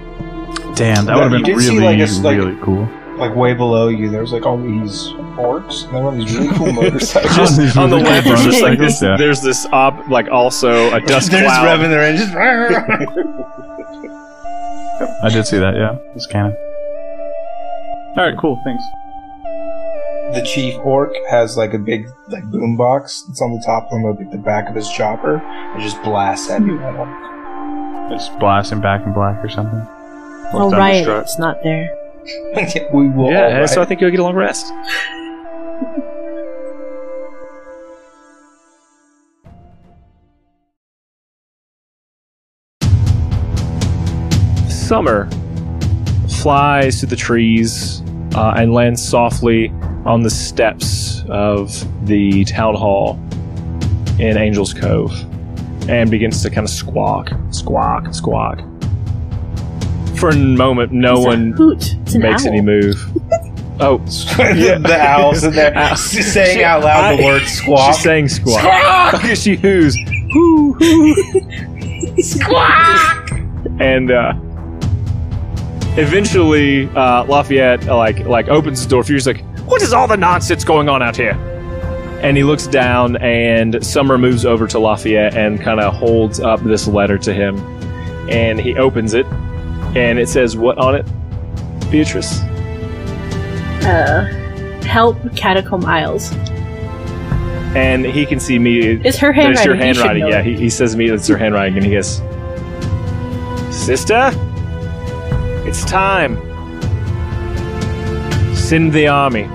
Damn, that
No,
would have
you
been
did see,
really,
like, a s- like-
really cool.
like way below you, there's like all these orcs, and they're on these really cool motorcycles.
Just
These
on the
really
left, there's just like this.
yeah.
There's this op, like also a dust
they're just
cloud.
revving their engines.
I did see that. Yeah, it's canon. All right, cool. Thanks.
the chief orc has like a big like boom box. It's on the top on the, the back of his chopper. It just blasts heavy metal.
It's blasting back in black or something. Or
Oh, right. It's not there.
we will.
Yeah,
all
so I think you'll get a long rest. Summer flies through the trees uh, and lands softly on the steps of the town hall in Angel's Cove and begins to kind of squawk, squawk, squawk. For a moment, no
It's
one
hoot.
Makes
owl.
any move. Oh,
the, the owls in there
Ow.
saying
She-
out loud the
I-
word squawk.
She's saying squawk. Okay, she whoos. Hoo, hoo. squawk. And uh, eventually, uh, Lafayette uh, like like opens the door. Furious's like, "What is all the nonsense going on out here?" And he looks down, and Summer moves over to Lafayette and kind of holds up this letter to him. And he opens it, and it says, "What on it, Beatrice?"
Uh, help Catacomb Isles.
and he can see me.
It's her
There's your
handwriting.
Handwriting.
know
Yeah, he, he says to me it's her handwriting, and he goes, "Sister, it's time. Send the army.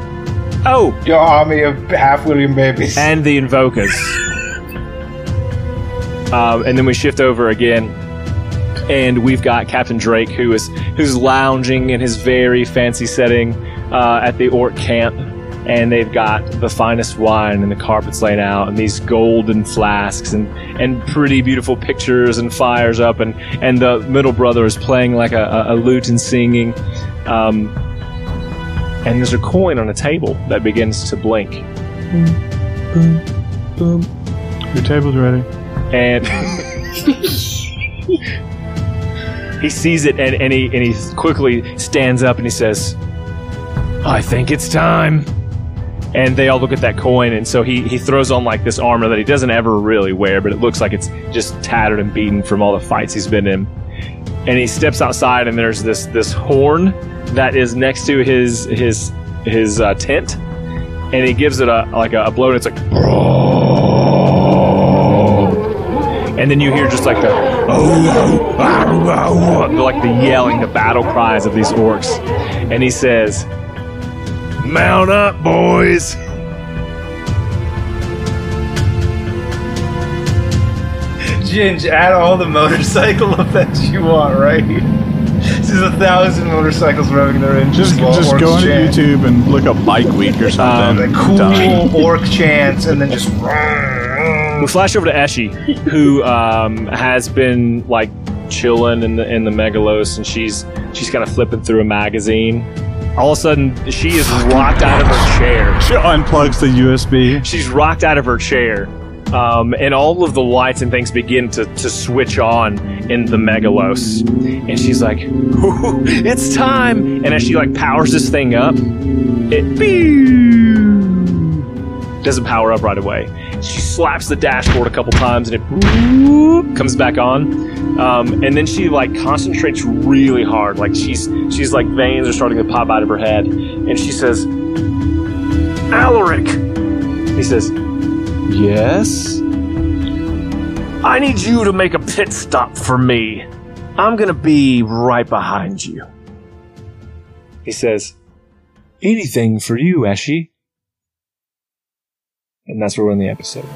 Oh,
Your army of half William babies.
and the invokers. um, and then we shift over again, and we've got Captain Drake, who is who's lounging in his very fancy setting uh, at the orc camp, and they've got the finest wine and the carpets laid out, and these golden flasks, and and pretty beautiful pictures and fires up, and and the middle brother is playing like a, a, a lute and singing. Um, and there's a coin on a table that begins to blink.
Your table's ready.
and he sees it and, and he and he quickly stands up and he says i think it's time and they all look at that coin and so he, he throws on like this armor that he doesn't ever really wear but it looks like it's just tattered and beaten from all the fights he's been in and he steps outside and there's this this horn that is next to his his his uh, tent. And he gives it a like a, a blow and it's like and then you hear just like the like the yelling, the battle cries of these orcs, and he says, "Mount up, boys!"
Ginge, add all the motorcycle effects you want, right? This is a thousand motorcycles revving their engines.
Just
while
just go into
chant.
YouTube and look up Bike Week or something.
The cool
Done.
orc chants, and then just.
We flash over to Eshi, who um, has been like chilling in the in the megalos, and she's she's kind of flipping through a magazine. All of a sudden, she is rocked out of her chair.
She unplugs the USB.
she's rocked out of her chair um, and all of the lights and things begin to, to switch on in the megalos. And she's like it's time. And as she like powers this thing up it doesn't power up right away. She slaps the dashboard a couple times and it comes back on. Um, and then she like concentrates really hard. Like she's she's like veins are starting to pop out of her head. And she says alaric. He says, Yes? I need you to make a pit stop for me. I'm gonna be right behind you. He says, Anything for you, Eshi. And that's where we're in the episode.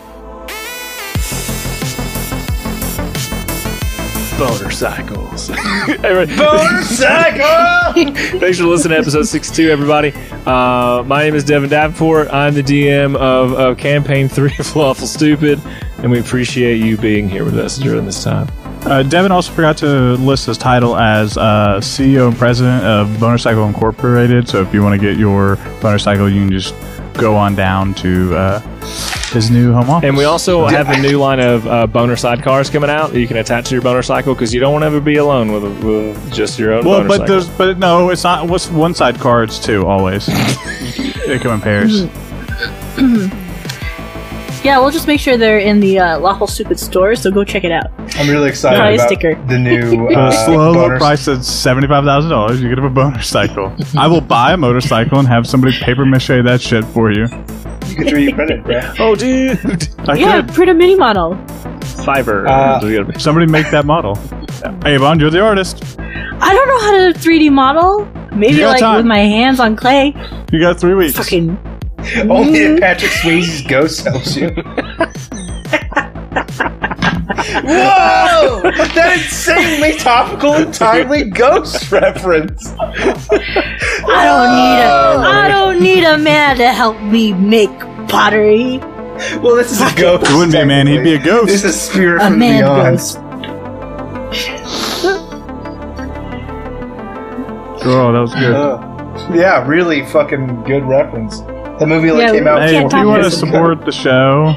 Motorcycles.
Motorcycle!
Thanks for listening to episode 62, everybody. Uh, my name is Devin Davenport. I'm the DM of, of Campaign 3 of Lawful Stupid, and we appreciate you being here with us during this time.
Uh, Devin also forgot to list his title as uh, CEO and president of Motorcycle Incorporated. So if you want to get your motorcycle, you can just go on down to uh, his new home office.
And we also have a new line of uh, boner sidecars coming out that you can attach to your motorcycle because you don't want to ever be alone with, with just your own
well,
motorcycle.
but there's but no, it's not. What's one side car? It's two always. they come in pairs.
Yeah, we'll just make sure they're in the uh, Lawful Stupid store, so go check it out.
I'm really excited
Buy a
about
sticker.
the new
The
uh,
slow low
bonus-
price at seventy five thousand dollars. You get a motorcycle. I will buy a motorcycle and have somebody paper mache that shit for you.
You can 3D print bro.
oh, dude.
I
yeah,
could.
print a mini model.
Fiverr.
Uh,
We gotta be-
Somebody make that model. Avon, you're the artist.
I don't know how to 3D model. Maybe like
time.
with my hands on clay.
You got three weeks.
Fucking.
Only if Patrick Swayze's ghost helps you. Whoa! That insanely topical and timely ghost reference.
I don't need a. I don't need a man to help me make pottery.
Well, this is a ghost.
It wouldn't be a man, he'd be a ghost.
This is a spirit
A
from
man
beyond.
ghost.
Oh, that was good.
Uh, yeah, really fucking good reference. The movie like
Yeah,
came out.
we
Hey, if you want to support the show,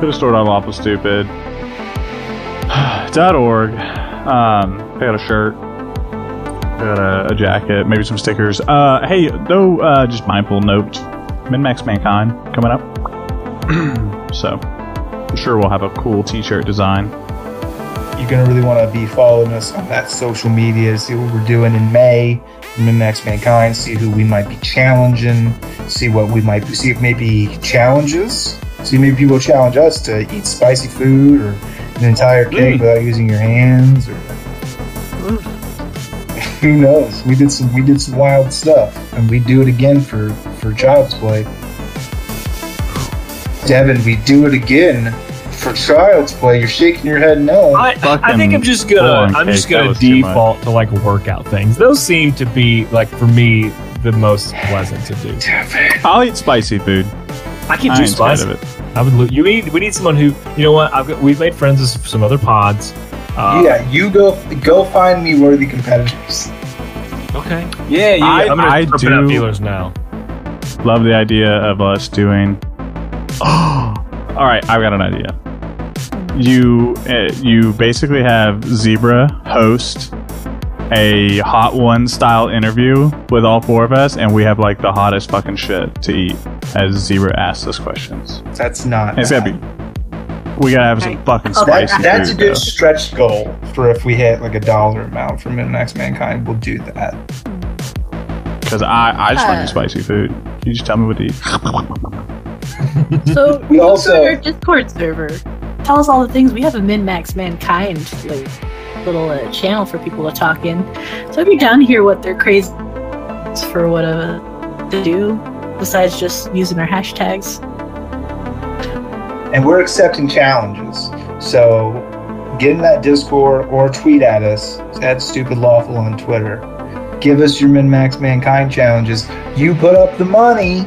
go to store.lawful stupid. dot org. Um, I got a shirt. I got a, a jacket, maybe some stickers. Uh, hey, though, uh, just mindful note: Min-Max Mankind coming up. so, I'm sure we'll have a cool T-shirt design.
You're gonna really want to be following us on that social media, see what we're doing in May Minmax mankind, see who we might be challenging, see what we might see if maybe challenges. See maybe people challenge us to eat spicy food or an entire cake
Mm.
without using your hands or who knows? We did some we did some wild stuff and we do it again for for Child's Play. Devin, we do it again for Child's Play. You're shaking your head no.
I, I think I'm just gonna I'm just gonna
was too much.
default to like workout things. Those seem to be like for me the most pleasant to do.
I'll eat spicy food.
I can
I
do
ain't scared
spice.
of it.
I would. lo- You need. We need someone who. You know what? I've got. We've made friends with some other pods. Uh,
yeah, you go go find me worthy competitors.
Okay. Yeah. Yeah.
I-
I'm gonna
I
put out
do-
feelers now.
Love the idea of us doing. All right, I've got an idea. You uh, you basically have Zebra host a hot one style interview with all four of us, and we have like the hottest fucking shit to eat as Zebra asks us questions.
That's not.
It's gotta be. We gotta have some fucking
Oh,
That,
spicy
that's a good
though.
stretch goal for if we hit like a dollar amount for Min Max Mankind. We'll do that.
Because I, I just
Uh.
like spicy food. Can You just tell me what to eat.
So
We also-
to our Discord server. Tell us all the things. We have a min max mankind like, little uh, channel for people to talk in. So if you're down to hear what they're crazy for what uh, to do besides just using our hashtags.
and we're accepting challenges. So get in that Discord or tweet at us at Stupid Lawful on Twitter. Give us your Min Max Mankind challenges. You put up the money.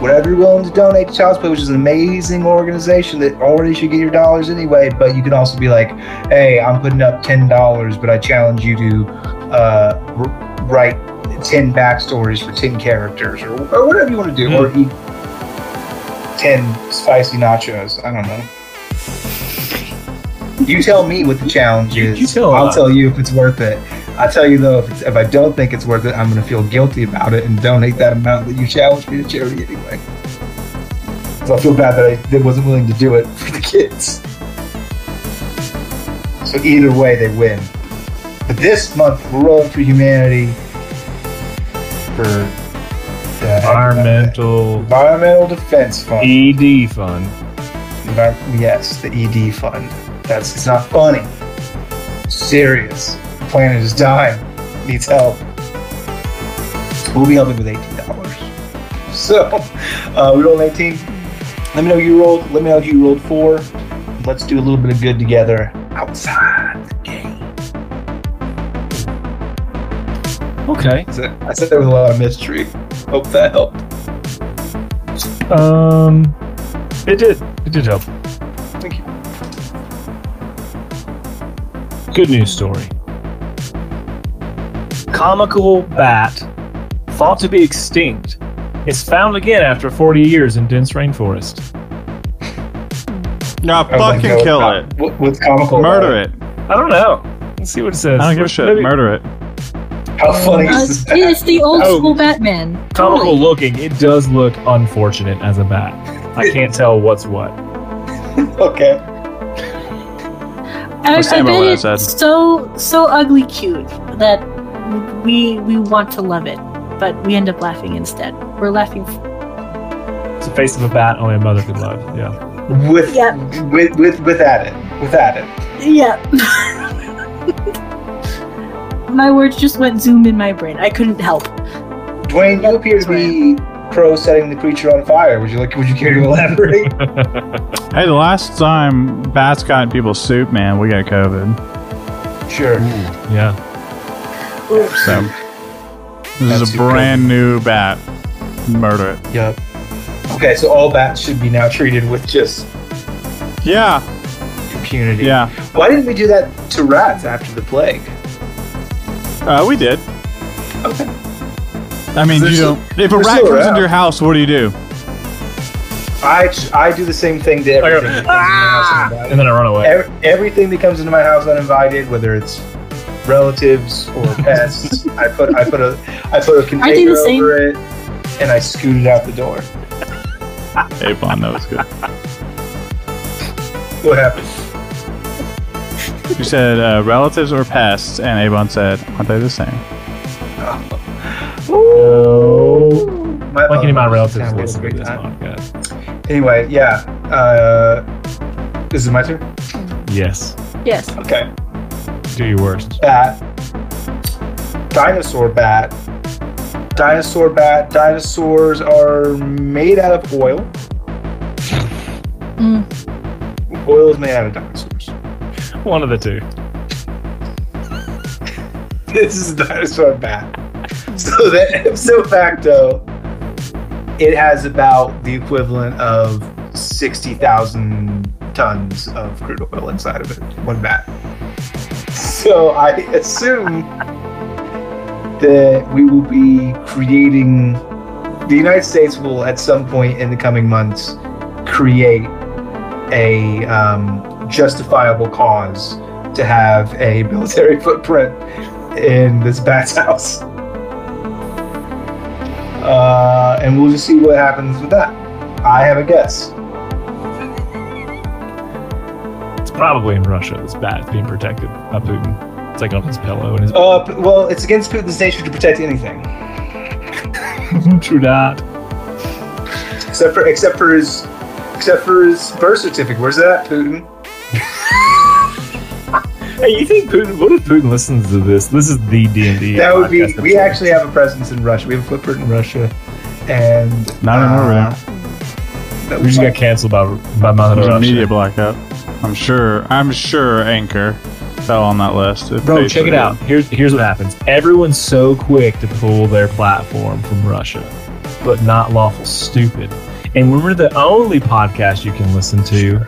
Whatever you're willing to donate to Child's Play, which is an amazing organization that already should get your dollars anyway. But you can also be like, "Hey, I'm putting up ten dollars, but I challenge you to uh, r- write ten backstories for ten characters, or, or whatever you want to do, or eat 10 spicy nachos. I don't know. You tell me what the challenge is.
you tell
I'll tell you if it's worth it. I tell you though, if, it's, if I don't think it's worth it, I'm going to feel guilty about it and donate that amount that you challenged me to charity anyway. So I feel bad that I wasn't willing to do it for the kids. So either way, they win. But this month, we're rolling for humanity for the
Environmental
Environmental Defense Fund.
ED fund.
Envi- yes, the ED fund. That's it's not funny. Serious. Planet is dying. Needs help. We'll be helping with eighteen dollars. So uh, we rolled eighteen. Let me know you rolled. Let me know if you rolled four. Let's do a little bit of good together outside the game.
Okay.
I said, I said there was a lot of mystery. Hope that helped.
Um, it did. It did help.
Thank you.
Good news story. Comical bat, thought to be extinct, is found again after 40 years in dense rainforest.
Now
I
fucking kill
not-
it.
What, what's comical?
Murder
about
it.
I don't know. Let's see what it says.
I don't give a shit.
Maybe
Murder it.
How funny
Uh,
is this?
it's the old
Oh.
school Batman.
Comical
Totally.
looking. It does look unfortunate as a bat. I can't tell what's what.
okay.
I, I
What's Samuel
bet it's
said?
so so ugly cute that we we want to love it, but we end up laughing instead. We're laughing.
It's the face of a bat only a mother could love. Yeah.
With
Yeah.
with with without it. Without it.
Yeah. my words just went zoom in my brain. I couldn't help.
Dwayne, you appear to be pro setting the creature on fire. Would you like would you care to elaborate?
Hey, the last time bats got in people's soup, man, we got COVID.
sure.
Yeah.
So this
That's
is a
your
brand new bat. Murder it.
Yep. Okay, so all bats should be now treated with just
Yeah,
impunity.
yeah.
Why didn't we do that to rats after the plague?
Uh, we did.
Okay.
I mean, you
still-
don't. If a rat comes
around.
into your house, what do you do?
I I do the same thing to everything. that comes into my house.
And then I run away.
Ev- everything that comes into my house uninvited, whether it's relatives or pests, I put I put a I put a container
the same.
over it, and I scooted out the door.
Hey, Bond, that was good.
What happened?
You said uh, relatives or pests, and Avon said, "Aren't they the same?"
Oh.
My
Like any of my relatives
Yeah, what a
listen to this podcast.
Anyway, yeah. Uh, this is my turn.
Yes.
Yes.
Okay.
Do your worst.
Bat. Dinosaur bat. Dinosaur bat. Dinosaurs are made out of oil.
Mm.
Oil is made out of dinosaurs.
One of the two.
This is a dinosaur bat. So that ipso facto, it has about the equivalent of 60,000 tons of crude oil inside of it. One bat. So I assume that we will be creating, the United States will at some point in the coming months create a um, justifiable cause to have a military footprint in this bat's house. Uh, and we'll just see what happens with that. I have a guess.
Probably in Russia. This bat is being protected by Putin. It's like on his pillow and his.
Uh, well, it's against Putin's nature to protect anything,
True that.
except for except for his except for his birth certificate. Where's that, Putin?
Hey, you think Putin? What if Putin listens to this? This is the D and D.
That would be. We actually have a presence in Russia. We have a footprint in Russia, and
Not in we
uh,
don't.
We just
was-
got canceled by by Mother
There's a
Russia.
media blackout. I'm sure. I'm sure Anchor fell on that list. If
Bro, check it out. Here's here's what happens. Everyone's so quick to pull their platform from Russia, but not lawful stupid. And we're the only podcast you can listen to.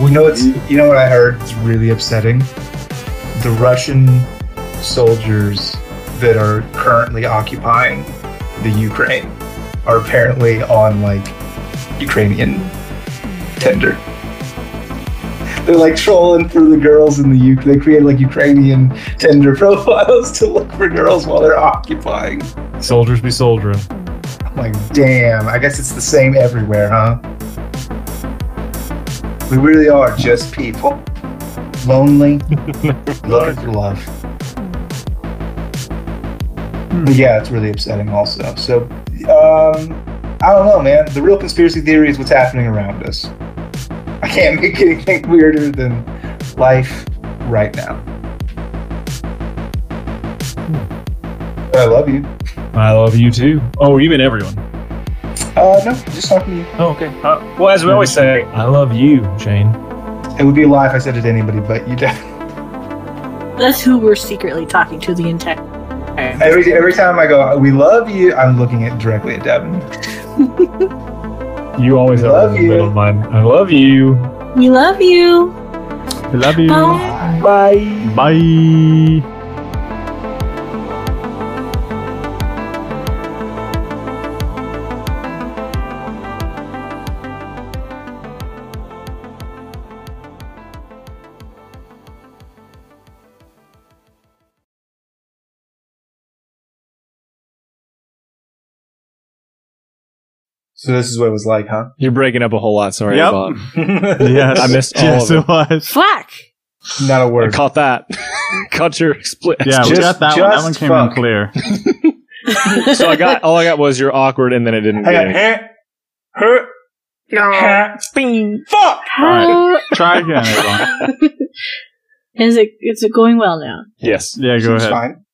You know it's you know what I heard? It's really upsetting. The Russian soldiers that are currently occupying the Ukraine are apparently on like Ukrainian Tinder. They're like trolling for the girls in the UK. They create like Ukrainian Tinder profiles to look for girls while they're occupying.
Soldiers be soldiering.
I'm like, damn, I guess it's the same everywhere, huh? We really are just people. Lonely, looking for love. But yeah, it's really upsetting also. So, um, I don't know, man. The real conspiracy theory is what's happening around us. I can't make anything weirder than life right now. I love you.
I love you too. Oh, you mean everyone?
Uh, no, just talking to you.
Oh, okay. Uh, well, as we always say, I love you, Shane.
It would be a lie if I said it to anybody, but you definitely.
That's who we're secretly talking to the entire.
Every every time I go, we love you. I'm looking at directly at Devin.
You always
We
have
love
a
you.
middle of mine. I love you.
We love you.
We love you.
Bye.
Bye.
Bye.
So this is what it was like, huh?
You're breaking up a whole lot. Sorry,
Yep.
Bob.
Yes.
I missed all
yes,
of
it was.
Flack.
Not a word.
I caught that. caught your split.
Yeah, we got that one. That one came
fuck.
in clear.
so I got all I got was you're awkward, and then it didn't.
I
Get
got
any-
huh, huh, huh, fuck.
Alright. Try again, everyone.
Is it is it going well now?
yes.
Yeah, go
Seems
ahead.
Fine.